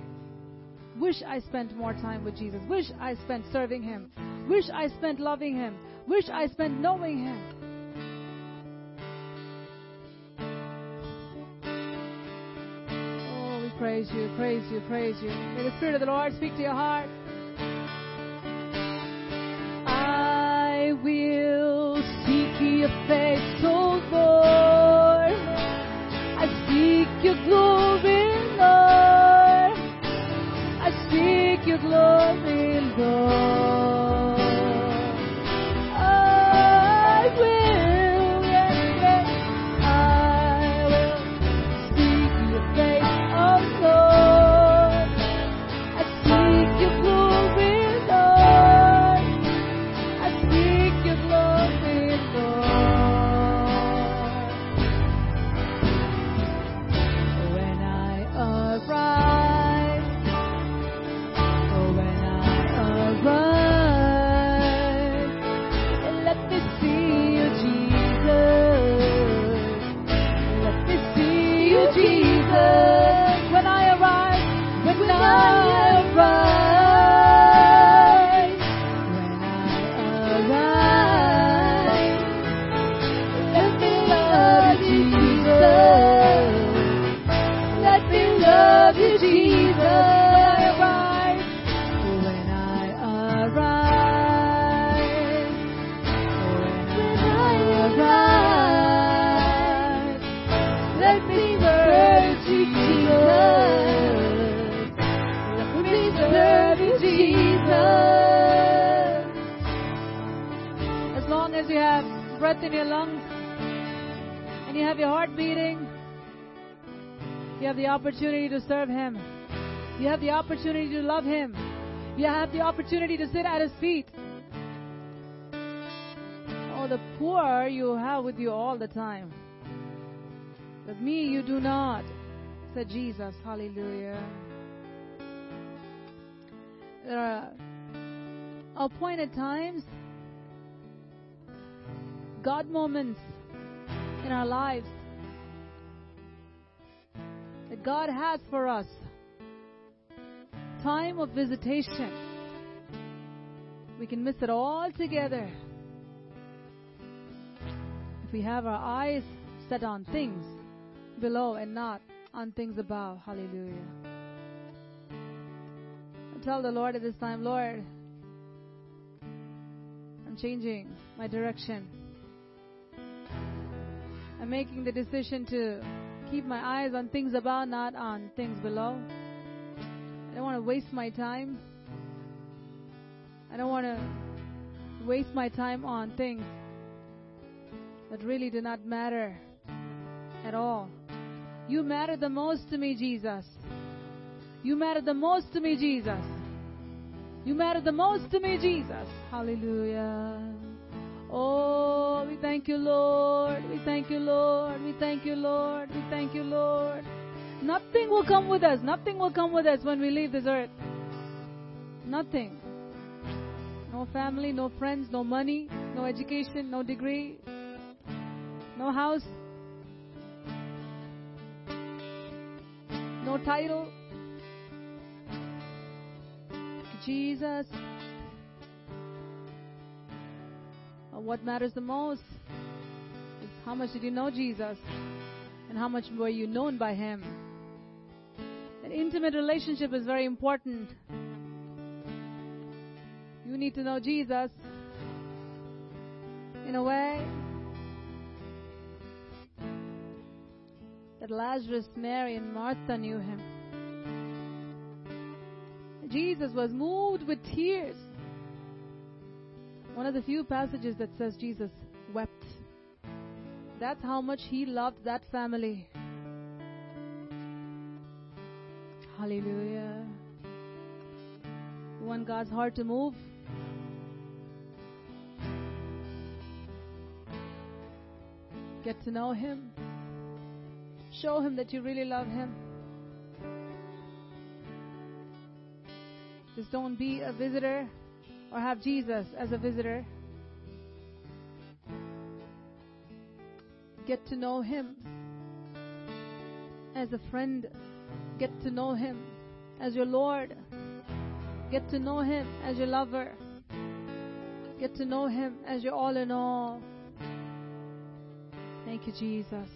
Wish I spent more time with Jesus. Wish I spent serving Him. Wish I spent loving Him. Wish I spent knowing Him. Oh, we praise you, praise you, praise you. May the Spirit of the Lord speak to your heart. I will seek your face, oh Lord. I seek your glory, Lord. I seek your glory, Lord. Serve Him. You have the opportunity to love Him. You have the opportunity to sit at His feet. Oh, the poor you have with you all the time. But me you do not, said Jesus. Hallelujah. There are appointed times, God moments in our lives that God has for us. Time of visitation. We can miss it all together if we have our eyes set on things below and not on things above. Hallelujah. I tell the Lord at this time, Lord, I'm changing my direction. I'm making the decision to keep my eyes on things above, not on things below. I don't want to waste my time. I don't want to waste my time on things that really do not matter at all. You matter the most to me, Jesus. You matter the most to me, Jesus. You matter the most to me, Jesus. Hallelujah. Oh, we thank you, Lord. We thank you, Lord. We thank you, Lord. We thank you, Lord. Nothing will come with us. Nothing will come with us when we leave this earth. Nothing. No family, no friends, no money, no education, no degree, no house, no title. Jesus. What matters the most is how much did you know Jesus and how much were you known by Him. An intimate relationship is very important. You need to know Jesus in a way that Lazarus, Mary, and Martha knew Him. Jesus was moved with tears. One of the few passages that says Jesus wept. That's how much he loved that family. Hallelujah. Want God's heart to move? Get to know Him. Show Him that you really love Him. Just don't be a visitor or have Jesus as a visitor. Get to know Him as a friend. Get to know Him as your Lord. Get to know Him as your lover. Get to know Him as your all in all. Thank you, Jesus.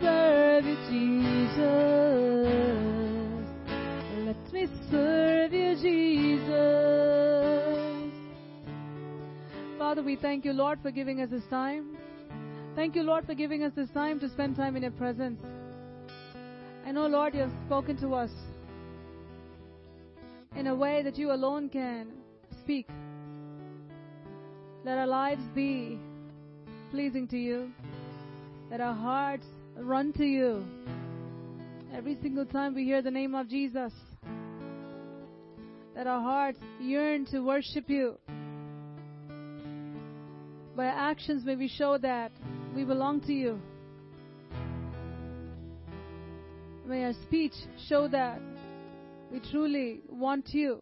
Serve you, Jesus. Let me serve you, Jesus. Father, we thank you, Lord, for giving us this time. Thank you, Lord, for giving us this time to spend time in your presence. I know, Lord, you have spoken to us in a way that you alone can speak. Let our lives be pleasing to you. Let our hearts run to you. Every single time we hear the name of Jesus, let our hearts yearn to worship you. By our actions, may we show that we belong to you. May our speech show that we truly want you.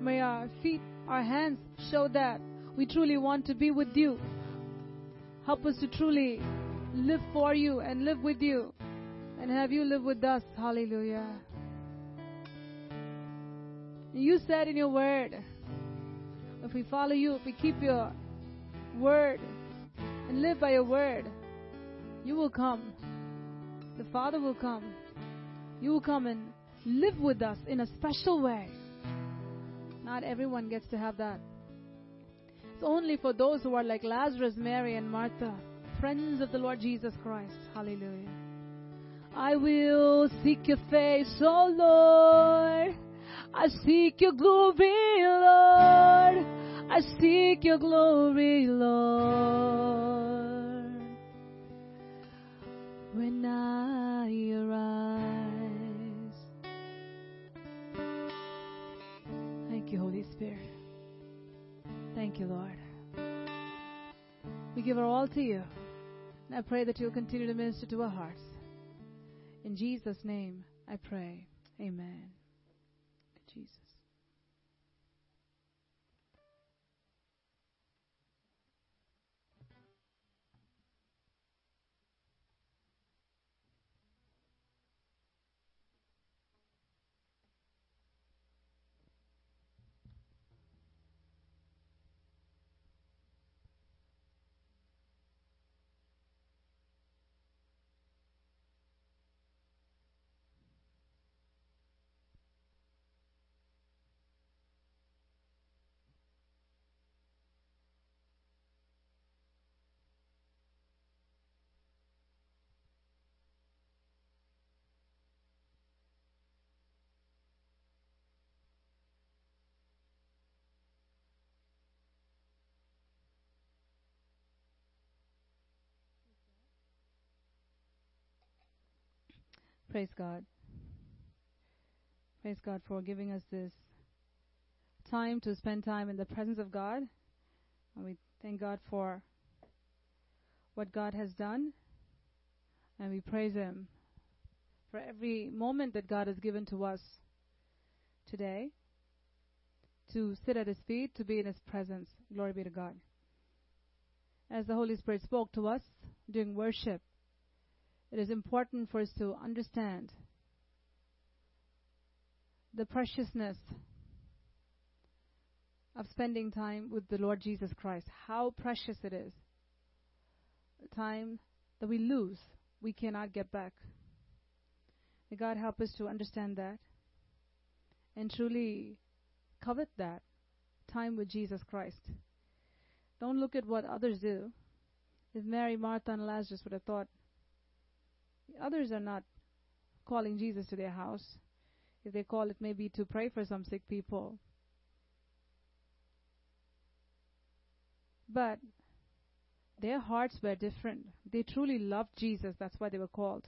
May our feet, our hands show that we truly want to be with you. Help us to truly live for you and live with you and have you live with us. Hallelujah. You said in your word, if we follow you, if we keep your word and live by your word, you will come. The Father will come. You will come and live with us in a special way. Not everyone gets to have that. It's only for those who are like Lazarus, Mary, and Martha, friends of the Lord Jesus Christ. Hallelujah. I will seek your face, oh Lord. I seek your glory, Lord. I seek your glory, Lord. When I arise. Thank you, Holy Spirit. Thank you, Lord. We give our all to you. And I pray that you'll continue to minister to our hearts. In Jesus' name, I pray. Amen. Praise God. Praise God for giving us this time to spend time in the presence of God. And we thank God for what God has done. And we praise Him for every moment that God has given to us today to sit at His feet, to be in His presence. Glory be to God. As the Holy Spirit spoke to us during worship, it is important for us to understand the preciousness of spending time with the Lord Jesus Christ. How precious it is. The time that we lose, we cannot get back. May God help us to understand that and truly covet that time with Jesus Christ. Don't look at what others do. If Mary, Martha, and Lazarus would have thought, others are not calling Jesus to their house. If they call it maybe to pray for some sick people. But their hearts were different. They truly loved Jesus. That's why they were called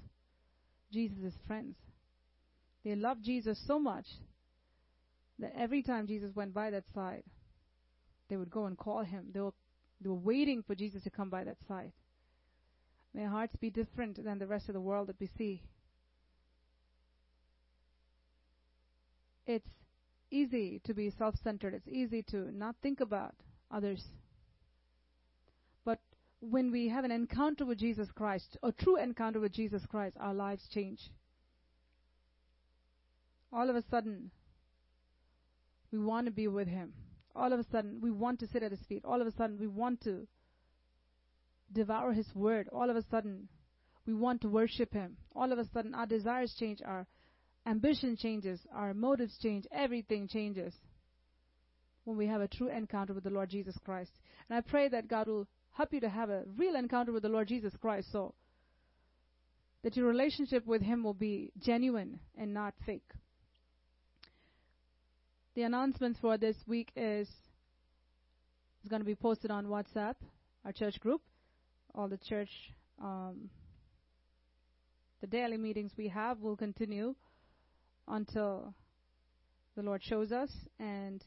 Jesus' friends. They loved Jesus so much that every time Jesus went by that side, they would go and call him. They were, they were waiting for Jesus to come by that side. May our hearts be different than the rest of the world that we see. It's easy to be self centered, it's easy to not think about others. But when we have an encounter with Jesus Christ, a true encounter with Jesus Christ, our lives change. All of a sudden, we want to be with Him. All of a sudden, we want to sit at His feet. All of a sudden, we want to devour His Word. All of a sudden, we want to worship Him. All of a sudden, our desires change, our ambition changes, our motives change, everything changes when we have a true encounter with the Lord Jesus Christ. And I pray that God will help you to have a real encounter with the Lord Jesus Christ so that your relationship with Him will be genuine and not fake. The announcements for this week is is going to be posted on WhatsApp, our church group. All the church, um, the daily meetings we have will continue until the Lord shows us, and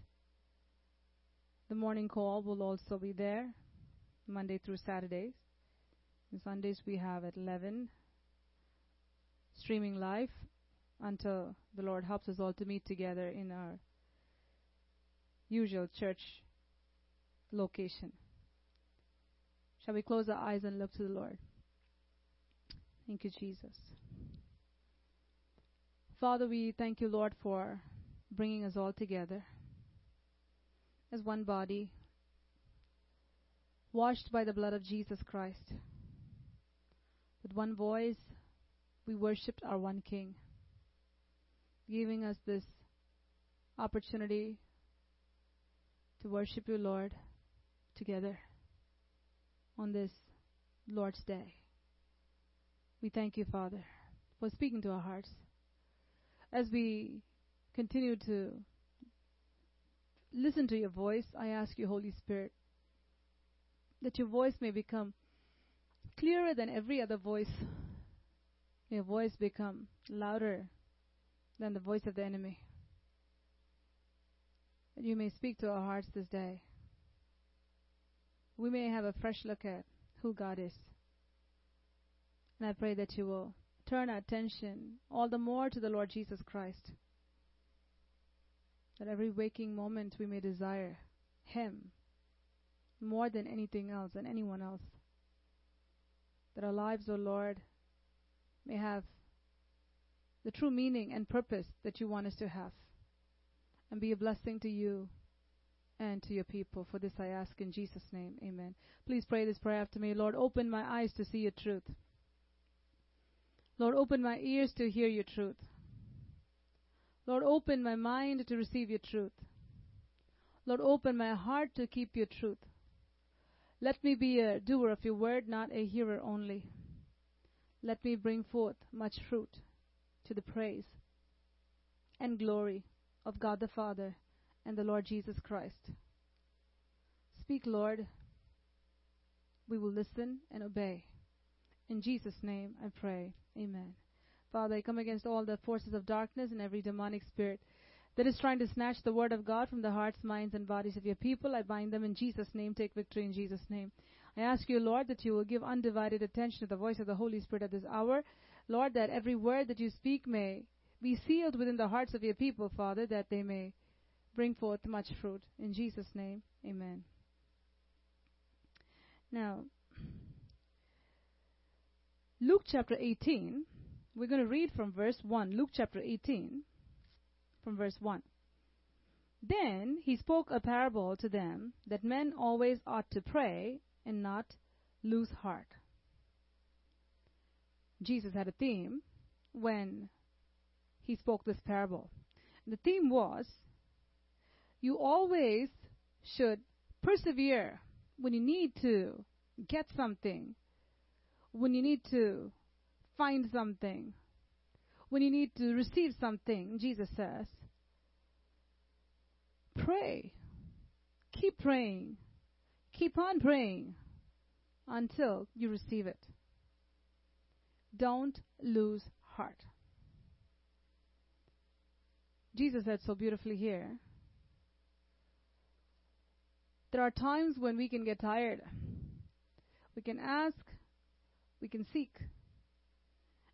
the morning call will also be there, Monday through Saturdays. And Sundays we have at 11, streaming live until the Lord helps us all to meet together in our usual church location. Shall we close our eyes and look to the Lord? Thank you, Jesus. Father, we thank you, Lord, for bringing us all together as one body, washed by the blood of Jesus Christ. With one voice, we worshiped our one King, giving us this opportunity to worship you, Lord, together on this Lord's Day. We thank you, Father, for speaking to our hearts. As we continue to listen to your voice, I ask you, Holy Spirit, that your voice may become clearer than every other voice. May your voice become louder than the voice of the enemy that you may speak to our hearts this day. We may have a fresh look at who God is. And I pray that you will turn our attention all the more to the Lord Jesus Christ. That every waking moment we may desire Him more than anything else and anyone else. That our lives, O oh Lord, may have the true meaning and purpose that you want us to have and be a blessing to you and to your people. For this I ask in Jesus' name. Amen. Please pray this prayer after me. Lord, open my eyes to see your truth. Lord, open my ears to hear your truth. Lord, open my mind to receive your truth. Lord, open my heart to keep your truth. Let me be a doer of your word, not a hearer only. Let me bring forth much fruit to the praise and glory of God the Father and the Lord Jesus Christ. Speak, Lord. We will listen and obey. In Jesus' name I pray. Amen. Father, I come against all the forces of darkness and every demonic spirit that is trying to snatch the word of God from the hearts, minds, and bodies of your people. I bind them in Jesus' name. Take victory in Jesus' name. I ask you, Lord, that you will give undivided attention to the voice of the Holy Spirit at this hour. Lord, that every word that you speak may be sealed within the hearts of your people, Father, that they may bring forth much fruit. In Jesus' name, amen. Now, Luke chapter 18, we're going to read from verse 1. Luke chapter 18, from verse 1. Then he spoke a parable to them that men always ought to pray and not lose heart. Jesus had a theme when he spoke this parable. The theme was you always should persevere when you need to get something, when you need to find something, when you need to receive something, Jesus says, pray. Keep praying. Keep on praying until you receive it. Don't lose heart. Jesus said so beautifully here. There are times when we can get tired. We can ask, we can seek,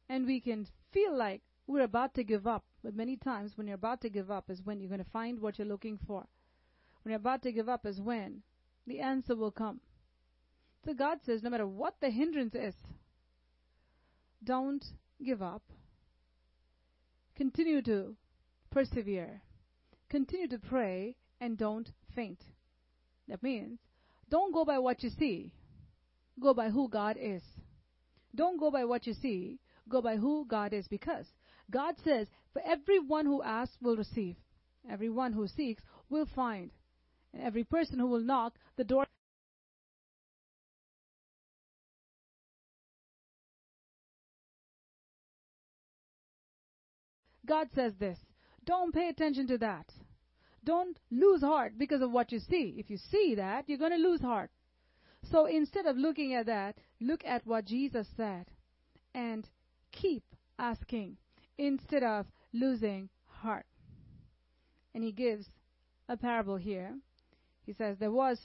and we can feel like we're about to give up. But many times, when you're about to give up, is when you're going to find what you're looking for. When you're about to give up, is when the answer will come. So God says, no matter what the hindrance is, don't give up. Continue to persevere. Continue to pray and don't faint. That means don't go by what you see, go by who God is. Don't go by what you see, go by who God is because God says, For everyone who asks will receive, everyone who seeks will find, and every person who will knock, the door God says this. Don't pay attention to that. Don't lose heart because of what you see. If you see that, you're going to lose heart. So instead of looking at that, look at what Jesus said and keep asking instead of losing heart. And he gives a parable here. He says, There was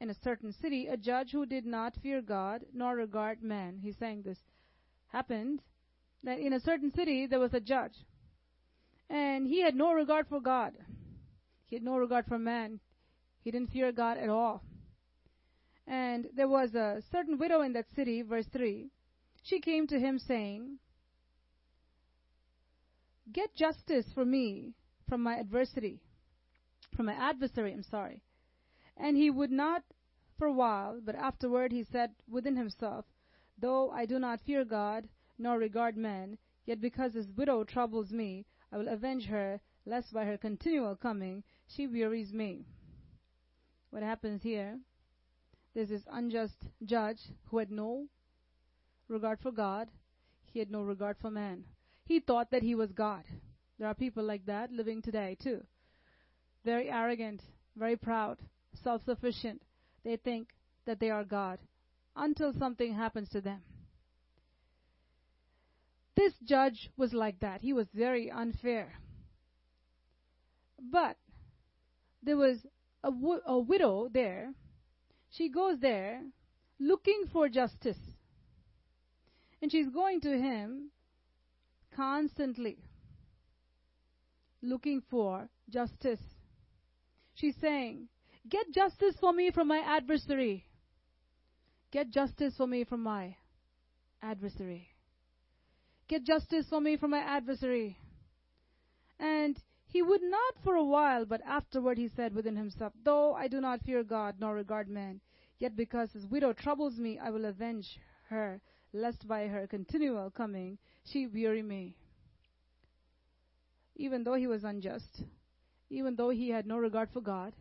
in a certain city a judge who did not fear God nor regard man. He's saying this happened that in a certain city there was a judge and he had no regard for God. He had no regard for man. He didn't fear God at all. And there was a certain widow in that city, verse 3. She came to him saying, Get justice for me from my adversity, from my adversary, I'm sorry. And he would not for a while, but afterward he said within himself, Though I do not fear God, nor regard men, yet because this widow troubles me, I will avenge her, lest by her continual coming she wearies me. What happens here? There's this unjust judge who had no regard for God, he had no regard for man. He thought that he was God. There are people like that living today, too. Very arrogant, very proud, self sufficient. They think that they are God until something happens to them. This judge was like that. He was very unfair. But there was a, a widow there. She goes there looking for justice. And she's going to him constantly looking for justice. She's saying, Get justice for me from my adversary. Get justice for me from my adversary. Get justice for me from my adversary. And he would not for a while, but afterward he said within himself, Though I do not fear God nor regard man, yet because his widow troubles me, I will avenge her, lest by her continual coming she weary me. Even though he was unjust, even though he had no regard for God,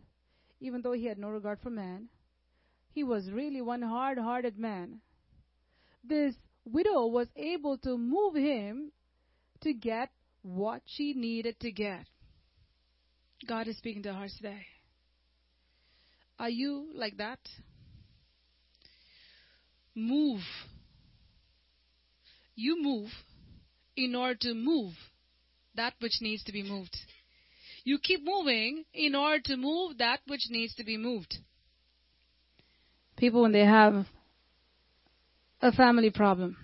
even though he had no regard for man, he was really one hard hearted man. This widow was able to move him to get what she needed to get. God is speaking to her today. Are you like that? Move. You move in order to move that which needs to be moved. You keep moving in order to move that which needs to be moved. People, when they have a family problem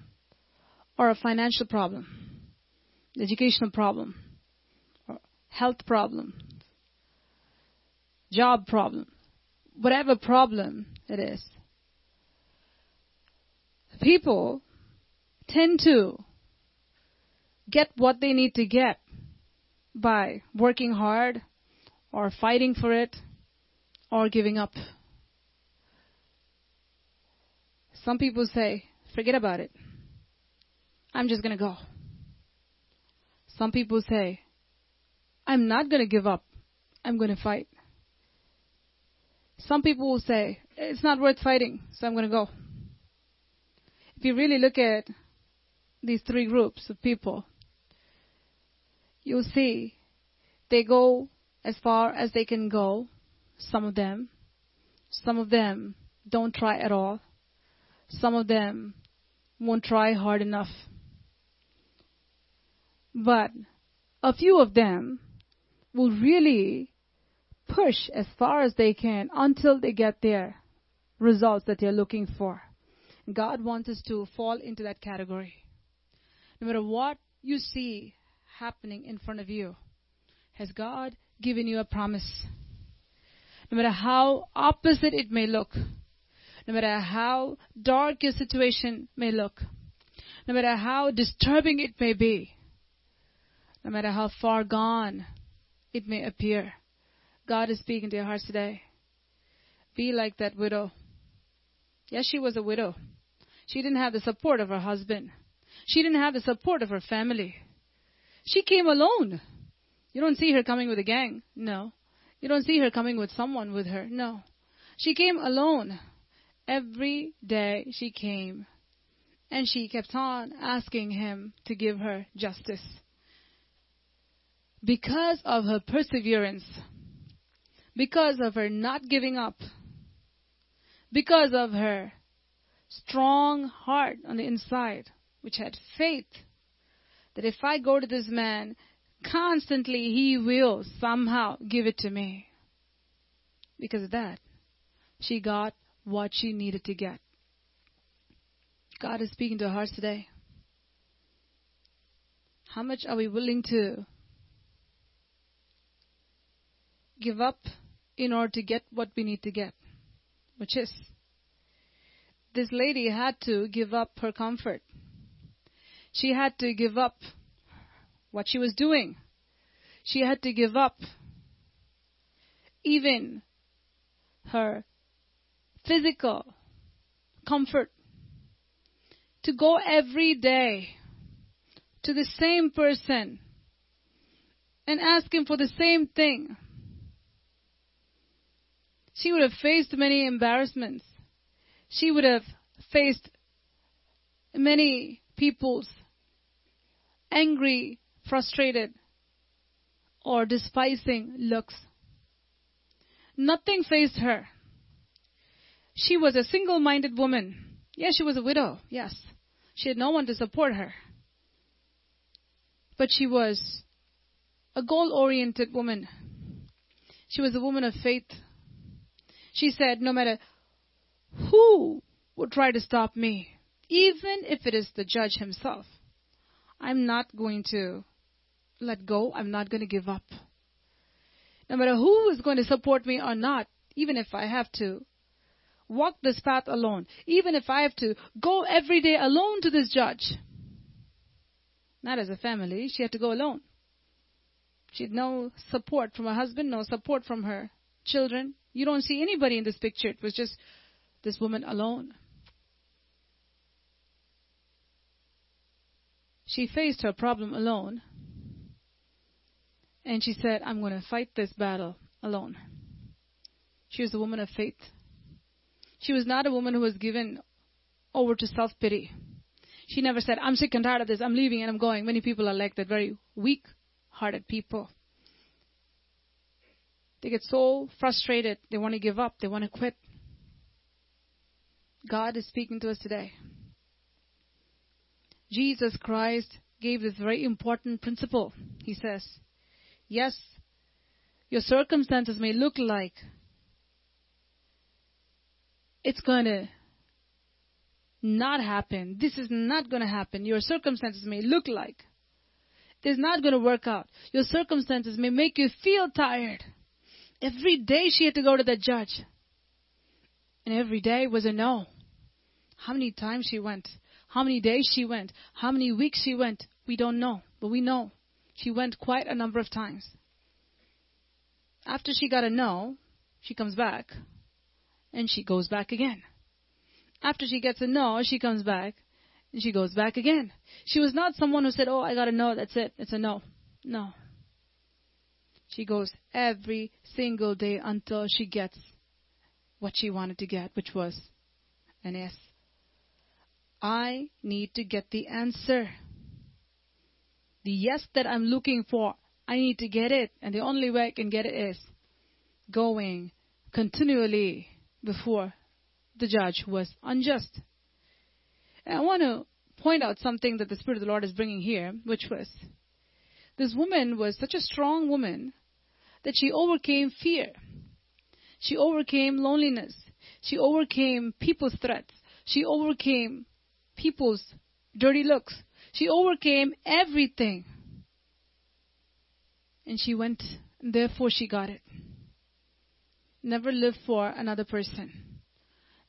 or a financial problem, educational problem, or health problem, job problem, whatever problem it is, people tend to get what they need to get by working hard or fighting for it or giving up. Some people say, forget about it. I'm just going to go. Some people say, I'm not going to give up. I'm going to fight. Some people will say, it's not worth fighting, so I'm going to go. If you really look at these three groups of people, you'll see they go as far as they can go, some of them. Some of them don't try at all. Some of them won't try hard enough. But a few of them will really push as far as they can until they get their results that they're looking for. God wants us to fall into that category. No matter what you see happening in front of you, has God given you a promise? No matter how opposite it may look, no matter how dark your situation may look, no matter how disturbing it may be, no matter how far gone it may appear, God is speaking to your hearts today. Be like that widow. Yes, she was a widow. She didn't have the support of her husband. She didn't have the support of her family. She came alone. You don't see her coming with a gang. No. You don't see her coming with someone with her. No. She came alone. Every day she came. And she kept on asking him to give her justice. Because of her perseverance, because of her not giving up, because of her strong heart on the inside, which had faith that if I go to this man, constantly he will somehow give it to me. Because of that, she got what she needed to get. God is speaking to our hearts today. How much are we willing to give up in order to get what we need to get? Which is, this lady had to give up her comfort. She had to give up what she was doing. She had to give up even her physical comfort to go every day to the same person and ask him for the same thing. She would have faced many embarrassments. She would have faced many people's angry, frustrated, or despising looks. Nothing faced her. She was a single minded woman. Yes, she was a widow. Yes. She had no one to support her. But she was a goal oriented woman. She was a woman of faith. She said, No matter who would try to stop me, even if it is the judge himself, I'm not going to let go. I'm not going to give up. No matter who is going to support me or not, even if I have to walk this path alone, even if I have to go every day alone to this judge. Not as a family, she had to go alone. She had no support from her husband, no support from her children. You don't see anybody in this picture. It was just this woman alone. She faced her problem alone. And she said, I'm going to fight this battle alone. She was a woman of faith. She was not a woman who was given over to self pity. She never said, I'm sick and tired of this, I'm leaving and I'm going. Many people are like that, very weak hearted people. They get so frustrated, they want to give up, they want to quit. God is speaking to us today. Jesus Christ gave this very important principle. He says, Yes, your circumstances may look like it's going to not happen. This is not going to happen. Your circumstances may look like it's not going to work out. Your circumstances may make you feel tired. Every day she had to go to the judge. And every day was a no. How many times she went? How many days she went? How many weeks she went? We don't know. But we know she went quite a number of times. After she got a no, she comes back and she goes back again. After she gets a no, she comes back and she goes back again. She was not someone who said, Oh, I got a no, that's it, it's a no. No. She goes every single day until she gets what she wanted to get, which was an S. I need to get the answer. The yes that I'm looking for, I need to get it. And the only way I can get it is going continually before the judge was unjust. And I want to point out something that the Spirit of the Lord is bringing here, which was this woman was such a strong woman that she overcame fear. She overcame loneliness. She overcame people's threats. She overcame people's dirty looks. She overcame everything. And she went, and therefore she got it. Never live for another person.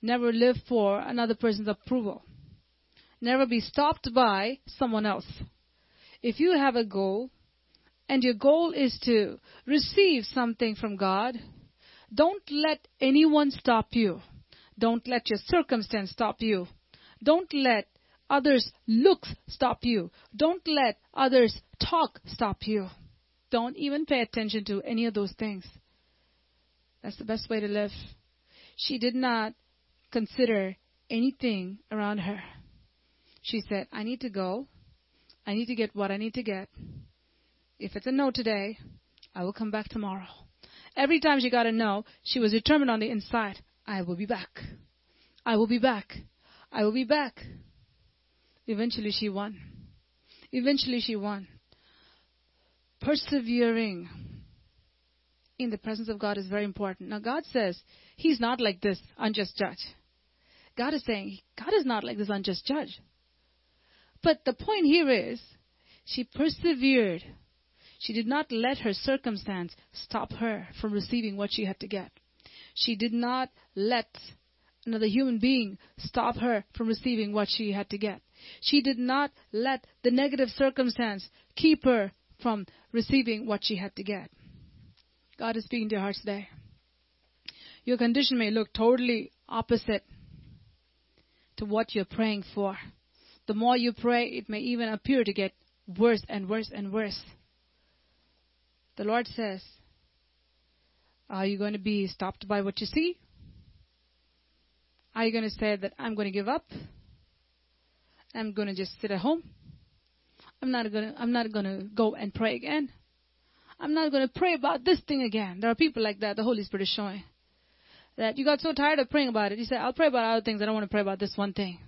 Never live for another person's approval. Never be stopped by someone else. If you have a goal, and your goal is to receive something from God, don't let anyone stop you. Don't let your circumstance stop you. Don't let others' looks stop you. Don't let others' talk stop you. Don't even pay attention to any of those things. That's the best way to live. She did not consider anything around her. She said, I need to go. I need to get what I need to get. If it's a no today, I will come back tomorrow. Every time she got a no, she was determined on the inside, I will be back. I will be back. I will be back. Eventually she won. Eventually she won. Persevering in the presence of God is very important. Now God says He's not like this unjust judge. God is saying God is not like this unjust judge. But the point here is she persevered she did not let her circumstance stop her from receiving what she had to get. She did not let another human being stop her from receiving what she had to get. She did not let the negative circumstance keep her from receiving what she had to get. God is speaking to your hearts today. Your condition may look totally opposite to what you're praying for. The more you pray, it may even appear to get worse and worse and worse. The Lord says, Are you going to be stopped by what you see? Are you going to say that I'm going to give up? I'm going to just sit at home? I'm not going to, I'm not going to go and pray again. I'm not going to pray about this thing again. There are people like that. The Holy Spirit is showing that you got so tired of praying about it. You said, I'll pray about other things. I don't want to pray about this one thing.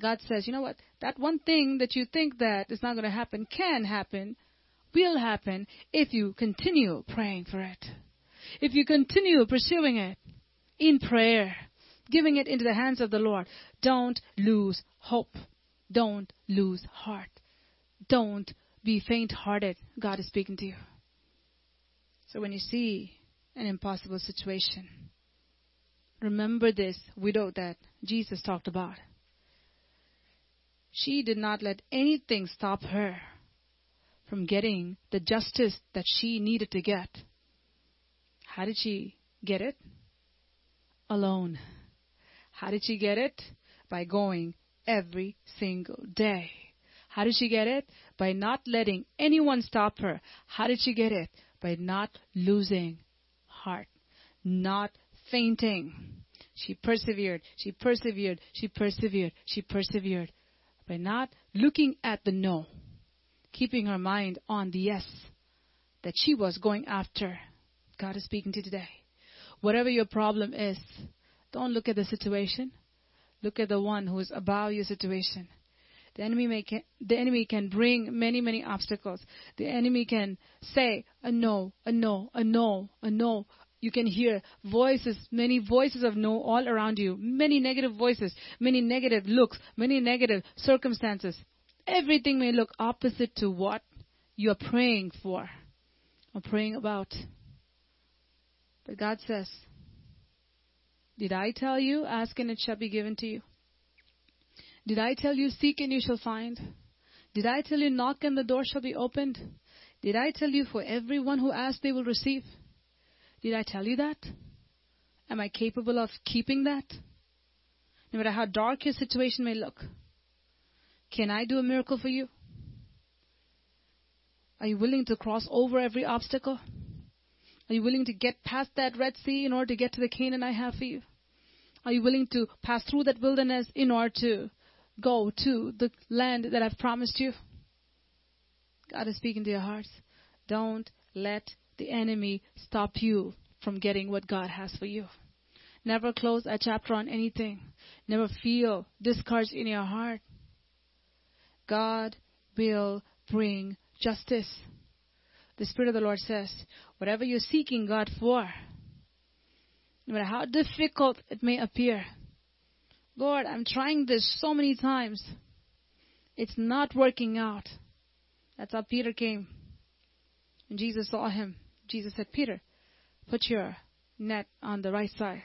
God says, you know what? That one thing that you think that is not going to happen can happen will happen if you continue praying for it. If you continue pursuing it in prayer, giving it into the hands of the Lord. Don't lose hope. Don't lose heart. Don't be faint hearted. God is speaking to you. So when you see an impossible situation, remember this widow that Jesus talked about. She did not let anything stop her from getting the justice that she needed to get. How did she get it? Alone. How did she get it? By going every single day. How did she get it? By not letting anyone stop her. How did she get it? By not losing heart, not fainting. She persevered, she persevered, she persevered, she persevered. By not looking at the no keeping her mind on the yes that she was going after. God is speaking to you today. Whatever your problem is, don't look at the situation. Look at the one who is above your situation. The enemy, may can, the enemy can bring many, many obstacles. The enemy can say a no, a no, a no, a no. You can hear voices, many voices of no all around you. Many negative voices, many negative looks, many negative circumstances everything may look opposite to what you're praying for or praying about. But God says, Did I tell you, ask and it shall be given to you? Did I tell you, seek and you shall find? Did I tell you, knock and the door shall be opened? Did I tell you, for everyone who asks, they will receive? Did I tell you that? Am I capable of keeping that? No matter how dark your situation may look, can I do a miracle for you? Are you willing to cross over every obstacle? Are you willing to get past that Red Sea in order to get to the Canaan I have for you? Are you willing to pass through that wilderness in order to go to the land that I've promised you? God is speaking to your hearts. Don't let the enemy stop you from getting what God has for you. Never close a chapter on anything. Never feel discouraged in your heart. God will bring justice. The Spirit of the Lord says, whatever you're seeking God for, no matter how difficult it may appear, Lord, I'm trying this so many times. It's not working out. That's how Peter came. And Jesus saw him. Jesus said, Peter, put your net on the right side.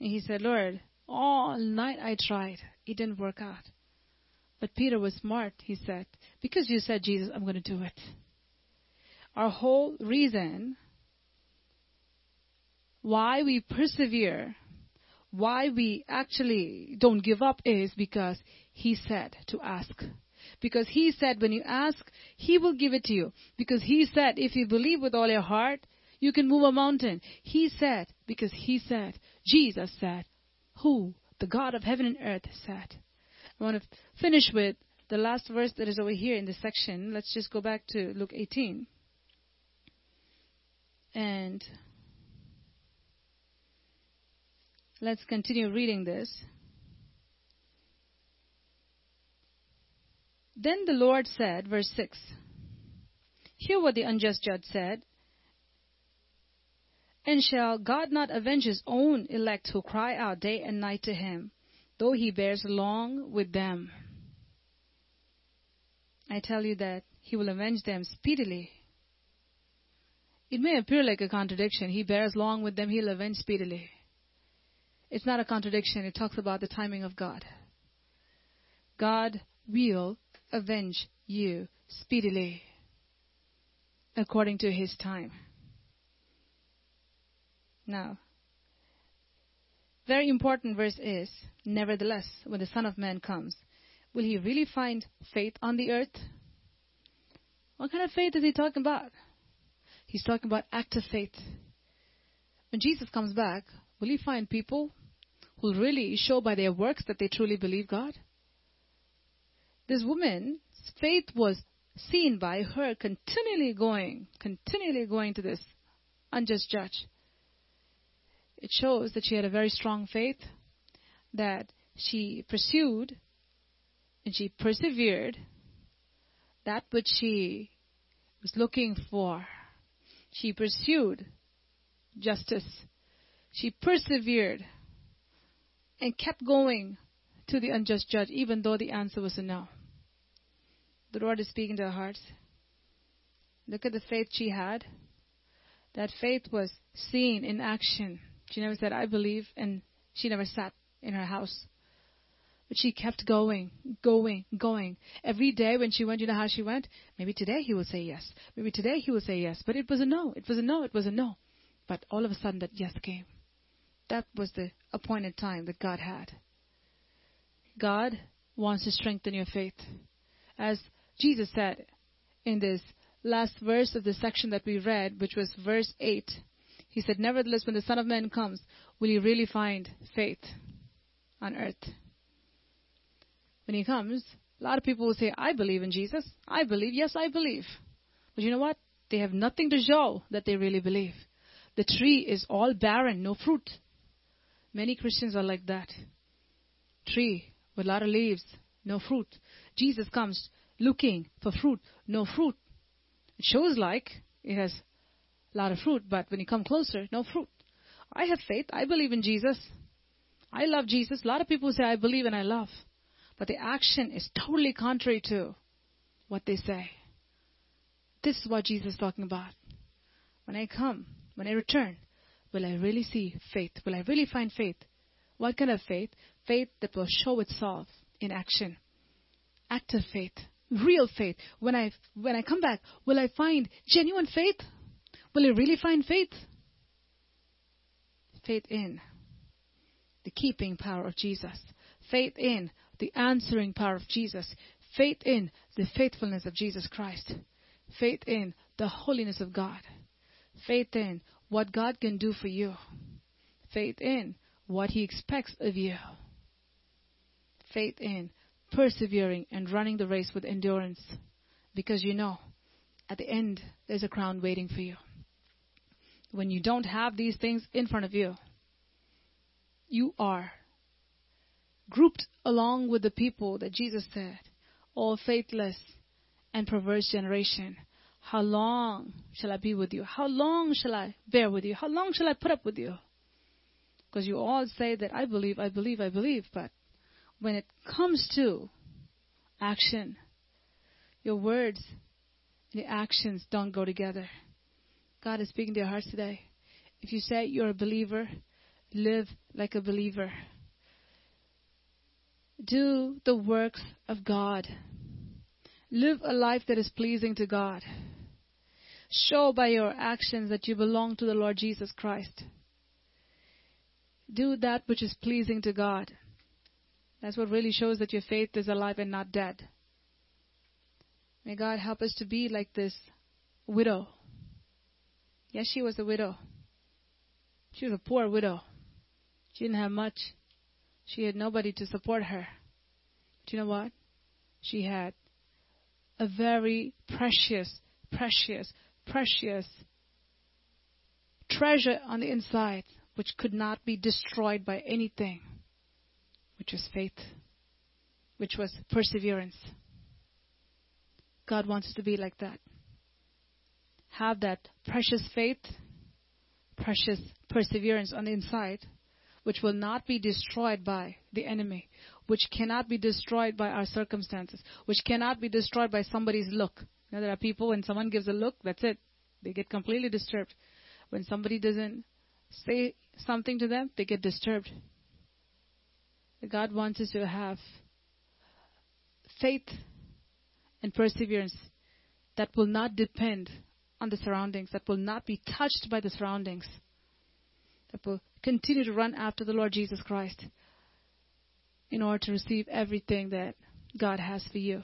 And he said, Lord, all night I tried. It didn't work out. But Peter was smart, he said, because you said, Jesus, I'm going to do it. Our whole reason why we persevere, why we actually don't give up is because he said to ask. Because he said when you ask, he will give it to you. Because he said if you believe with all your heart, you can move a mountain. He said, because he said, Jesus said, who? The God of heaven and earth said. I want to finish with the last verse that is over here in this section. Let's just go back to Luke 18. And let's continue reading this. Then the Lord said, verse 6 Hear what the unjust judge said. And shall God not avenge his own elect who cry out day and night to him, though he bears long with them? I tell you that he will avenge them speedily. It may appear like a contradiction. He bears long with them, he'll avenge speedily. It's not a contradiction. It talks about the timing of God. God will avenge you speedily according to his time. Now, very important verse is, nevertheless, when the Son of Man comes, will he really find faith on the earth? What kind of faith is he talking about? He's talking about active faith. When Jesus comes back, will he find people who really show by their works that they truly believe God? This woman's faith was seen by her continually going, continually going to this unjust judge. It shows that she had a very strong faith, that she pursued and she persevered that which she was looking for. She pursued justice. She persevered and kept going to the unjust judge, even though the answer was a no. The Lord is speaking to our hearts. Look at the faith she had. That faith was seen in action. She never said, I believe, and she never sat in her house. But she kept going, going, going. Every day when she went, you know how she went? Maybe today he will say yes. Maybe today he will say yes. But it was a no. It was a no. It was a no. But all of a sudden that yes came. That was the appointed time that God had. God wants to strengthen your faith. As Jesus said in this last verse of the section that we read, which was verse 8, he said, Nevertheless, when the Son of Man comes, will he really find faith on earth? When he comes, a lot of people will say, I believe in Jesus. I believe. Yes, I believe. But you know what? They have nothing to show that they really believe. The tree is all barren, no fruit. Many Christians are like that. Tree with a lot of leaves, no fruit. Jesus comes looking for fruit, no fruit. It shows like it has a lot of fruit, but when you come closer, no fruit. I have faith. I believe in Jesus. I love Jesus. A lot of people say, I believe and I love. But the action is totally contrary to what they say. This is what Jesus is talking about. When I come, when I return, will I really see faith? Will I really find faith? What kind of faith? Faith that will show itself in action. Active faith. Real faith. When I, when I come back, will I find genuine faith? Will you really find faith? Faith in the keeping power of Jesus. Faith in the answering power of Jesus. Faith in the faithfulness of Jesus Christ. Faith in the holiness of God. Faith in what God can do for you. Faith in what He expects of you. Faith in persevering and running the race with endurance because you know at the end there's a crown waiting for you. When you don't have these things in front of you, you are grouped along with the people that Jesus said, all faithless and perverse generation. How long shall I be with you? How long shall I bear with you? How long shall I put up with you? Because you all say that I believe, I believe, I believe, but when it comes to action, your words and your actions don't go together. God is speaking to your hearts today. If you say you're a believer, live like a believer. Do the works of God. Live a life that is pleasing to God. Show by your actions that you belong to the Lord Jesus Christ. Do that which is pleasing to God. That's what really shows that your faith is alive and not dead. May God help us to be like this widow. Yes, she was a widow. She was a poor widow. She didn't have much. She had nobody to support her. Do you know what? She had a very precious, precious, precious treasure on the inside which could not be destroyed by anything, which was faith, which was perseverance. God wants us to be like that. Have that precious faith, precious perseverance on the inside, which will not be destroyed by the enemy, which cannot be destroyed by our circumstances, which cannot be destroyed by somebody's look. You know, there are people when someone gives a look, that's it. They get completely disturbed. When somebody doesn't say something to them, they get disturbed. God wants us to have faith and perseverance that will not depend on the surroundings, that will not be touched by the surroundings, that will continue to run after the Lord Jesus Christ in order to receive everything that God has for you.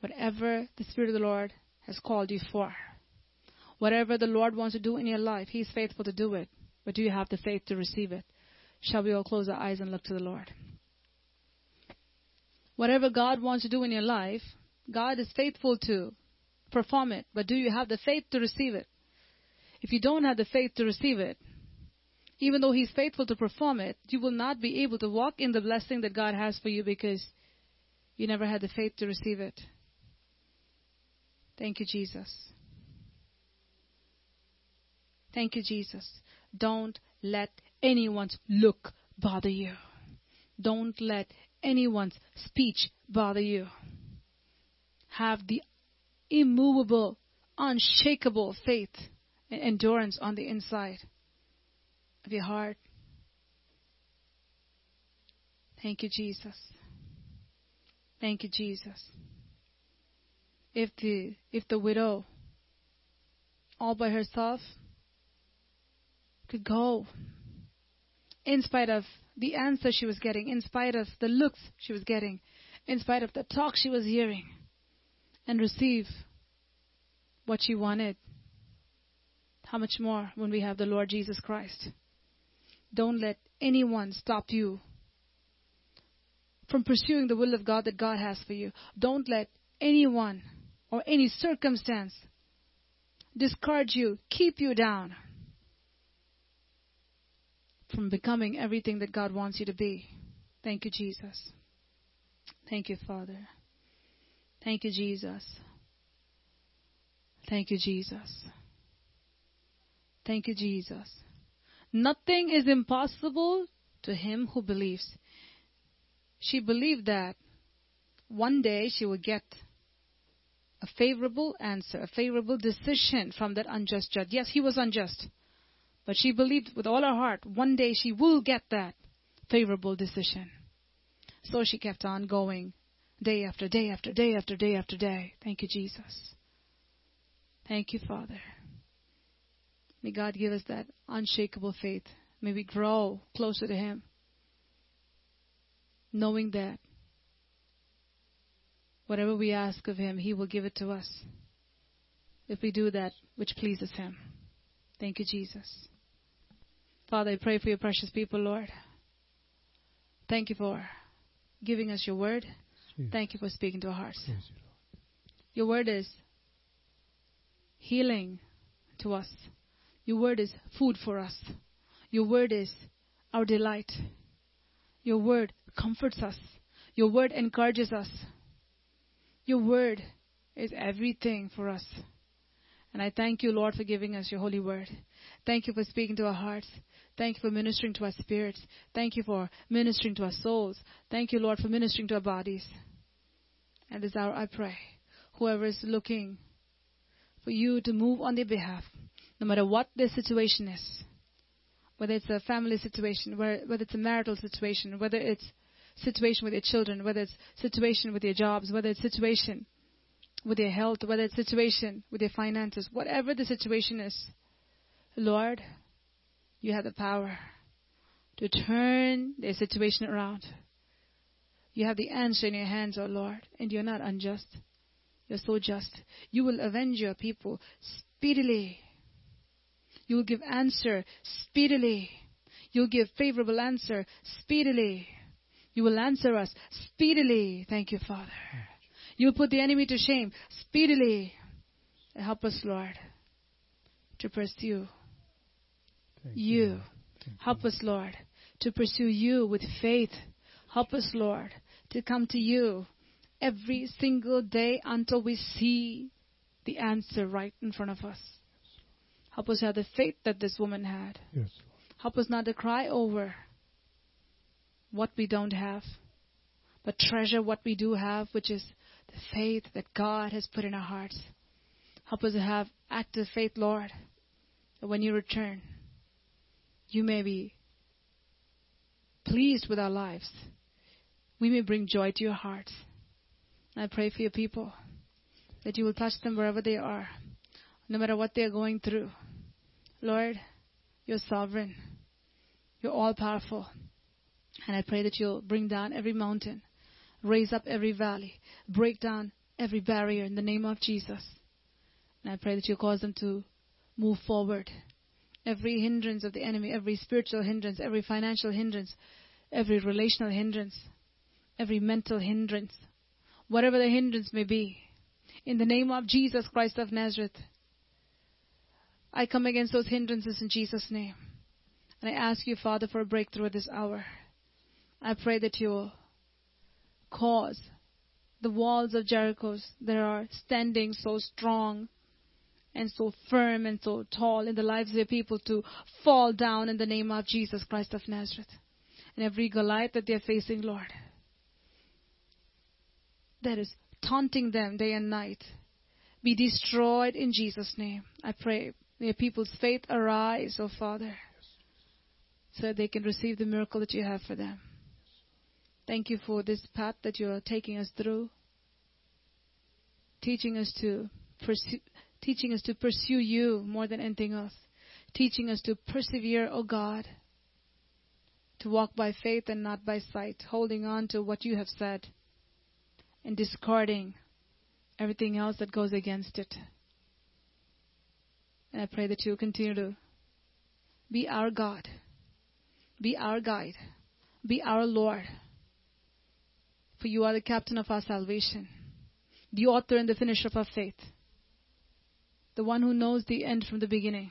Whatever the Spirit of the Lord has called you for, whatever the Lord wants to do in your life, He's faithful to do it. But do you have the faith to receive it? Shall we all close our eyes and look to the Lord? Whatever God wants to do in your life, God is faithful to perform it. But do you have the faith to receive it? If you don't have the faith to receive it, even though He's faithful to perform it, you will not be able to walk in the blessing that God has for you because you never had the faith to receive it. Thank you, Jesus. Thank you, Jesus. Don't let anyone's look bother you. Don't let anyone's speech bother you. Have the immovable, unshakable faith and endurance on the inside of your heart. Thank you, Jesus. Thank you, Jesus. If the if the widow all by herself could go in spite of the answer she was getting, in spite of the looks she was getting, in spite of the talk she was hearing, and receive what she wanted. How much more when we have the Lord Jesus Christ? Don't let anyone stop you from pursuing the will of God that God has for you. Don't let anyone or any circumstance discourage you, keep you down from becoming everything that God wants you to be. Thank you, Jesus. Thank you, Father. Thank you, Jesus. Thank you, Jesus. Thank you, Jesus. Nothing is impossible to him who believes. She believed that one day she would get a favorable answer, a favorable decision from that unjust judge. Yes, he was unjust. But she believed with all her heart one day she will get that favorable decision. So she kept on going day after day after day after day after day. Thank you, Jesus. Thank you, Father. May God give us that unshakable faith. May we grow closer to Him, knowing that whatever we ask of Him, He will give it to us if we do that which pleases Him. Thank you, Jesus. Father, I pray for your precious people, Lord. Thank you for giving us your word. Thank you for speaking to our hearts. Lord. Your word is healing to us. Your word is food for us. Your word is our delight. Your word comforts us. Your word encourages us. Your word is everything for us. And I thank you, Lord, for giving us your holy word. Thank you for speaking to our hearts. Thank you for ministering to our spirits. Thank you for ministering to our souls. Thank you, Lord, for ministering to our bodies. And this hour I pray, whoever is looking for you to move on their behalf, no matter what their situation is, whether it's a family situation, whether it's a marital situation, whether it's situation with your children, whether it's situation with your jobs, whether it's situation with your health, whether it's situation with your finances, whatever the situation is, Lord, you have the power to turn the situation around. You have the answer in your hands, O Lord, and you're not unjust. You're so just. You will avenge your people speedily. You will give answer speedily. You'll give favorable answer speedily. You will answer us speedily. Thank you, Father. You'll put the enemy to shame speedily. Help us, Lord, to pursue Thank you. Lord. Thank Help you. us, Lord, to pursue you with faith. Help us, Lord, to come to you every single day until we see the answer right in front of us. Help us have the faith that this woman had. Yes, Lord. Help us not to cry over what we don't have, but treasure what we do have, which is the faith that God has put in our hearts. Help us to have active faith, Lord, that when you return, you may be pleased with our lives. We may bring joy to your hearts. I pray for your people that you will touch them wherever they are, no matter what they are going through. Lord, you're sovereign. You're all powerful. And I pray that you'll bring down every mountain, raise up every valley, break down every barrier in the name of Jesus. And I pray that you'll cause them to move forward. Every hindrance of the enemy, every spiritual hindrance, every financial hindrance, every relational hindrance, every mental hindrance, whatever the hindrance may be, in the name of Jesus Christ of Nazareth, I come against those hindrances in Jesus' name. And I ask you, Father, for a breakthrough at this hour. I pray that you will cause the walls of Jericho that are standing so strong and so firm and so tall in the lives of your people to fall down in the name of Jesus Christ of Nazareth. And every Goliath that they're facing, Lord, that is taunting them day and night, be destroyed in Jesus' name. I pray your people's faith arise, oh Father, so that they can receive the miracle that you have for them. Thank you for this path that you are taking us through, teaching us to pursue, teaching us to pursue you more than anything else, teaching us to persevere, O God, to walk by faith and not by sight, holding on to what you have said and discarding everything else that goes against it. And I pray that you continue to be our God, be our guide, be our Lord. For you are the captain of our salvation, the author and the finisher of our faith, the one who knows the end from the beginning.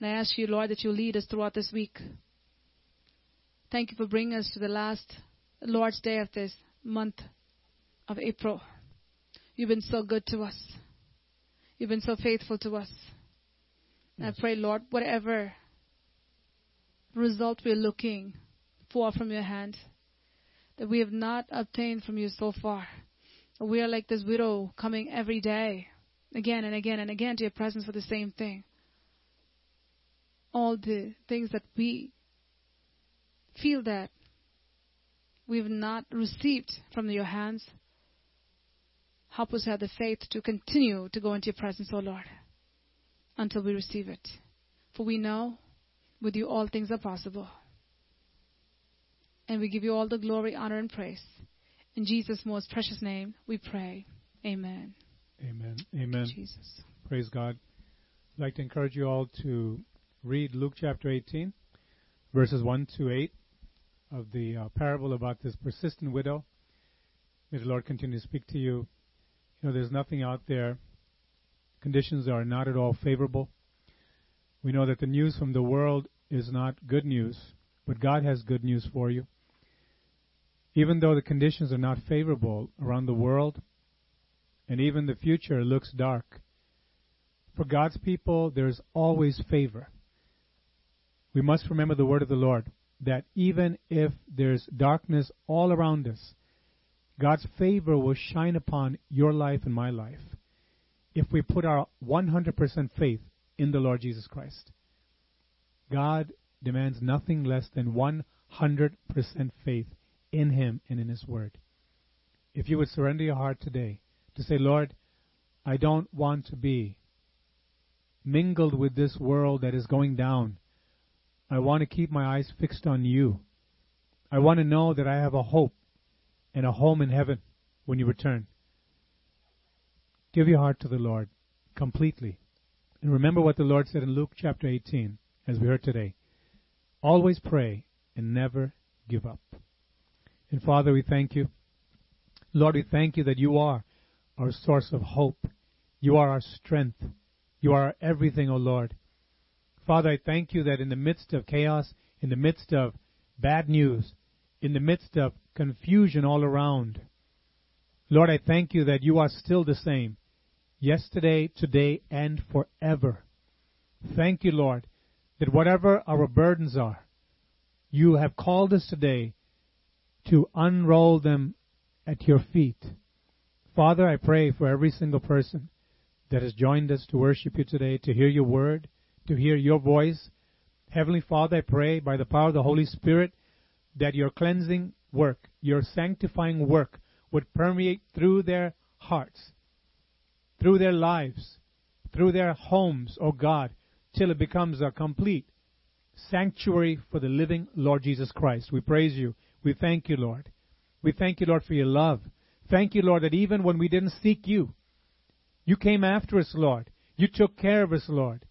And I ask you, Lord, that you lead us throughout this week. Thank you for bringing us to the last Lord's Day of this month of April. You've been so good to us. You've been so faithful to us. And I pray, Lord, whatever result we're looking for from your hand, that we have not obtained from you so far. We are like this widow coming every day, again and again and again to your presence for the same thing. All the things that we feel that we've not received from your hands. Help us have the faith to continue to go into your presence, O Lord, until we receive it. For we know with you all things are possible. And we give you all the glory, honor, and praise. In Jesus' most precious name, we pray. Amen. Amen. Amen. Jesus. Praise God. I'd like to encourage you all to read Luke chapter 18, verses 1 to 8 of the uh, parable about this persistent widow. May the Lord continue to speak to you. You know, there's nothing out there. Conditions are not at all favorable. We know that the news from the world is not good news, but God has good news for you. Even though the conditions are not favorable around the world, and even the future looks dark, for God's people, there's always favor. We must remember the word of the Lord that even if there's darkness all around us, God's favor will shine upon your life and my life if we put our 100% faith in the Lord Jesus Christ. God demands nothing less than 100% faith in Him and in His Word. If you would surrender your heart today to say, Lord, I don't want to be mingled with this world that is going down. I want to keep my eyes fixed on you. I want to know that I have a hope and a home in heaven when you return. Give your heart to the Lord completely. And remember what the Lord said in Luke chapter 18, as we heard today. Always pray and never give up. And Father, we thank you. Lord, we thank you that you are our source of hope. You are our strength. You are everything, O Lord. Father, I thank you that in the midst of chaos, in the midst of bad news, in the midst of confusion all around, Lord, I thank you that you are still the same, yesterday, today, and forever. Thank you, Lord, that whatever our burdens are, you have called us today to unroll them at your feet. Father, I pray for every single person that has joined us to worship you today, to hear your word, to hear your voice. Heavenly Father, I pray by the power of the Holy Spirit that your cleansing work, your sanctifying work would permeate through their hearts, through their lives, through their homes, O oh God, till it becomes a complete sanctuary for the living Lord Jesus Christ. We praise you. We thank you, Lord. We thank you, Lord, for your love. Thank you, Lord, that even when we didn't seek you, you came after us, Lord. You took care of us, Lord.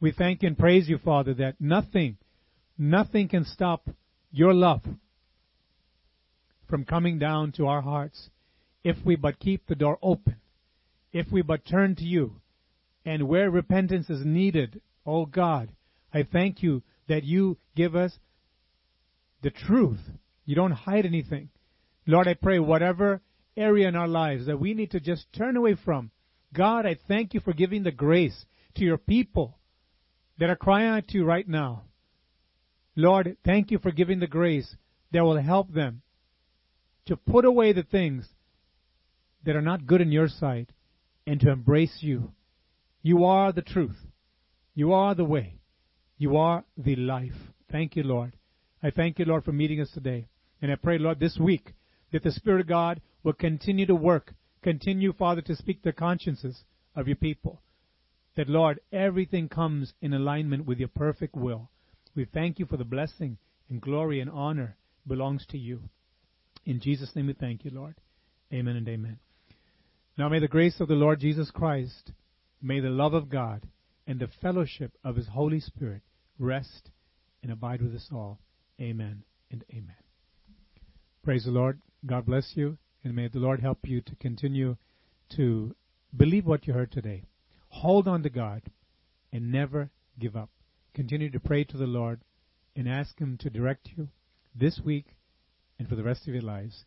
We thank and praise you, Father, that nothing, nothing can stop your love from coming down to our hearts if we but keep the door open, if we but turn to you. And where repentance is needed, oh God, I thank you that you give us the truth. You don't hide anything. Lord, I pray whatever area in our lives that we need to just turn away from. God, I thank you for giving the grace to your people that are crying out to you right now. Lord, thank you for giving the grace that will help them to put away the things that are not good in your sight and to embrace you. You are the truth. You are the way. You are the life. Thank you, Lord. I thank you, Lord, for meeting us today. And I pray, Lord, this week that the Spirit of God will continue to work. Continue, Father, to speak the consciences of your people. That, Lord, everything comes in alignment with your perfect will. We thank you for the blessing and glory and honor belongs to you. In Jesus' name we thank you, Lord. Amen and amen. Now may the grace of the Lord Jesus Christ, may the love of God, and the fellowship of his Holy Spirit rest and abide with us all. Amen and amen. Praise the Lord. God bless you, and may the Lord help you to continue to believe what you heard today. Hold on to God and never give up. Continue to pray to the Lord and ask Him to direct you this week and for the rest of your lives.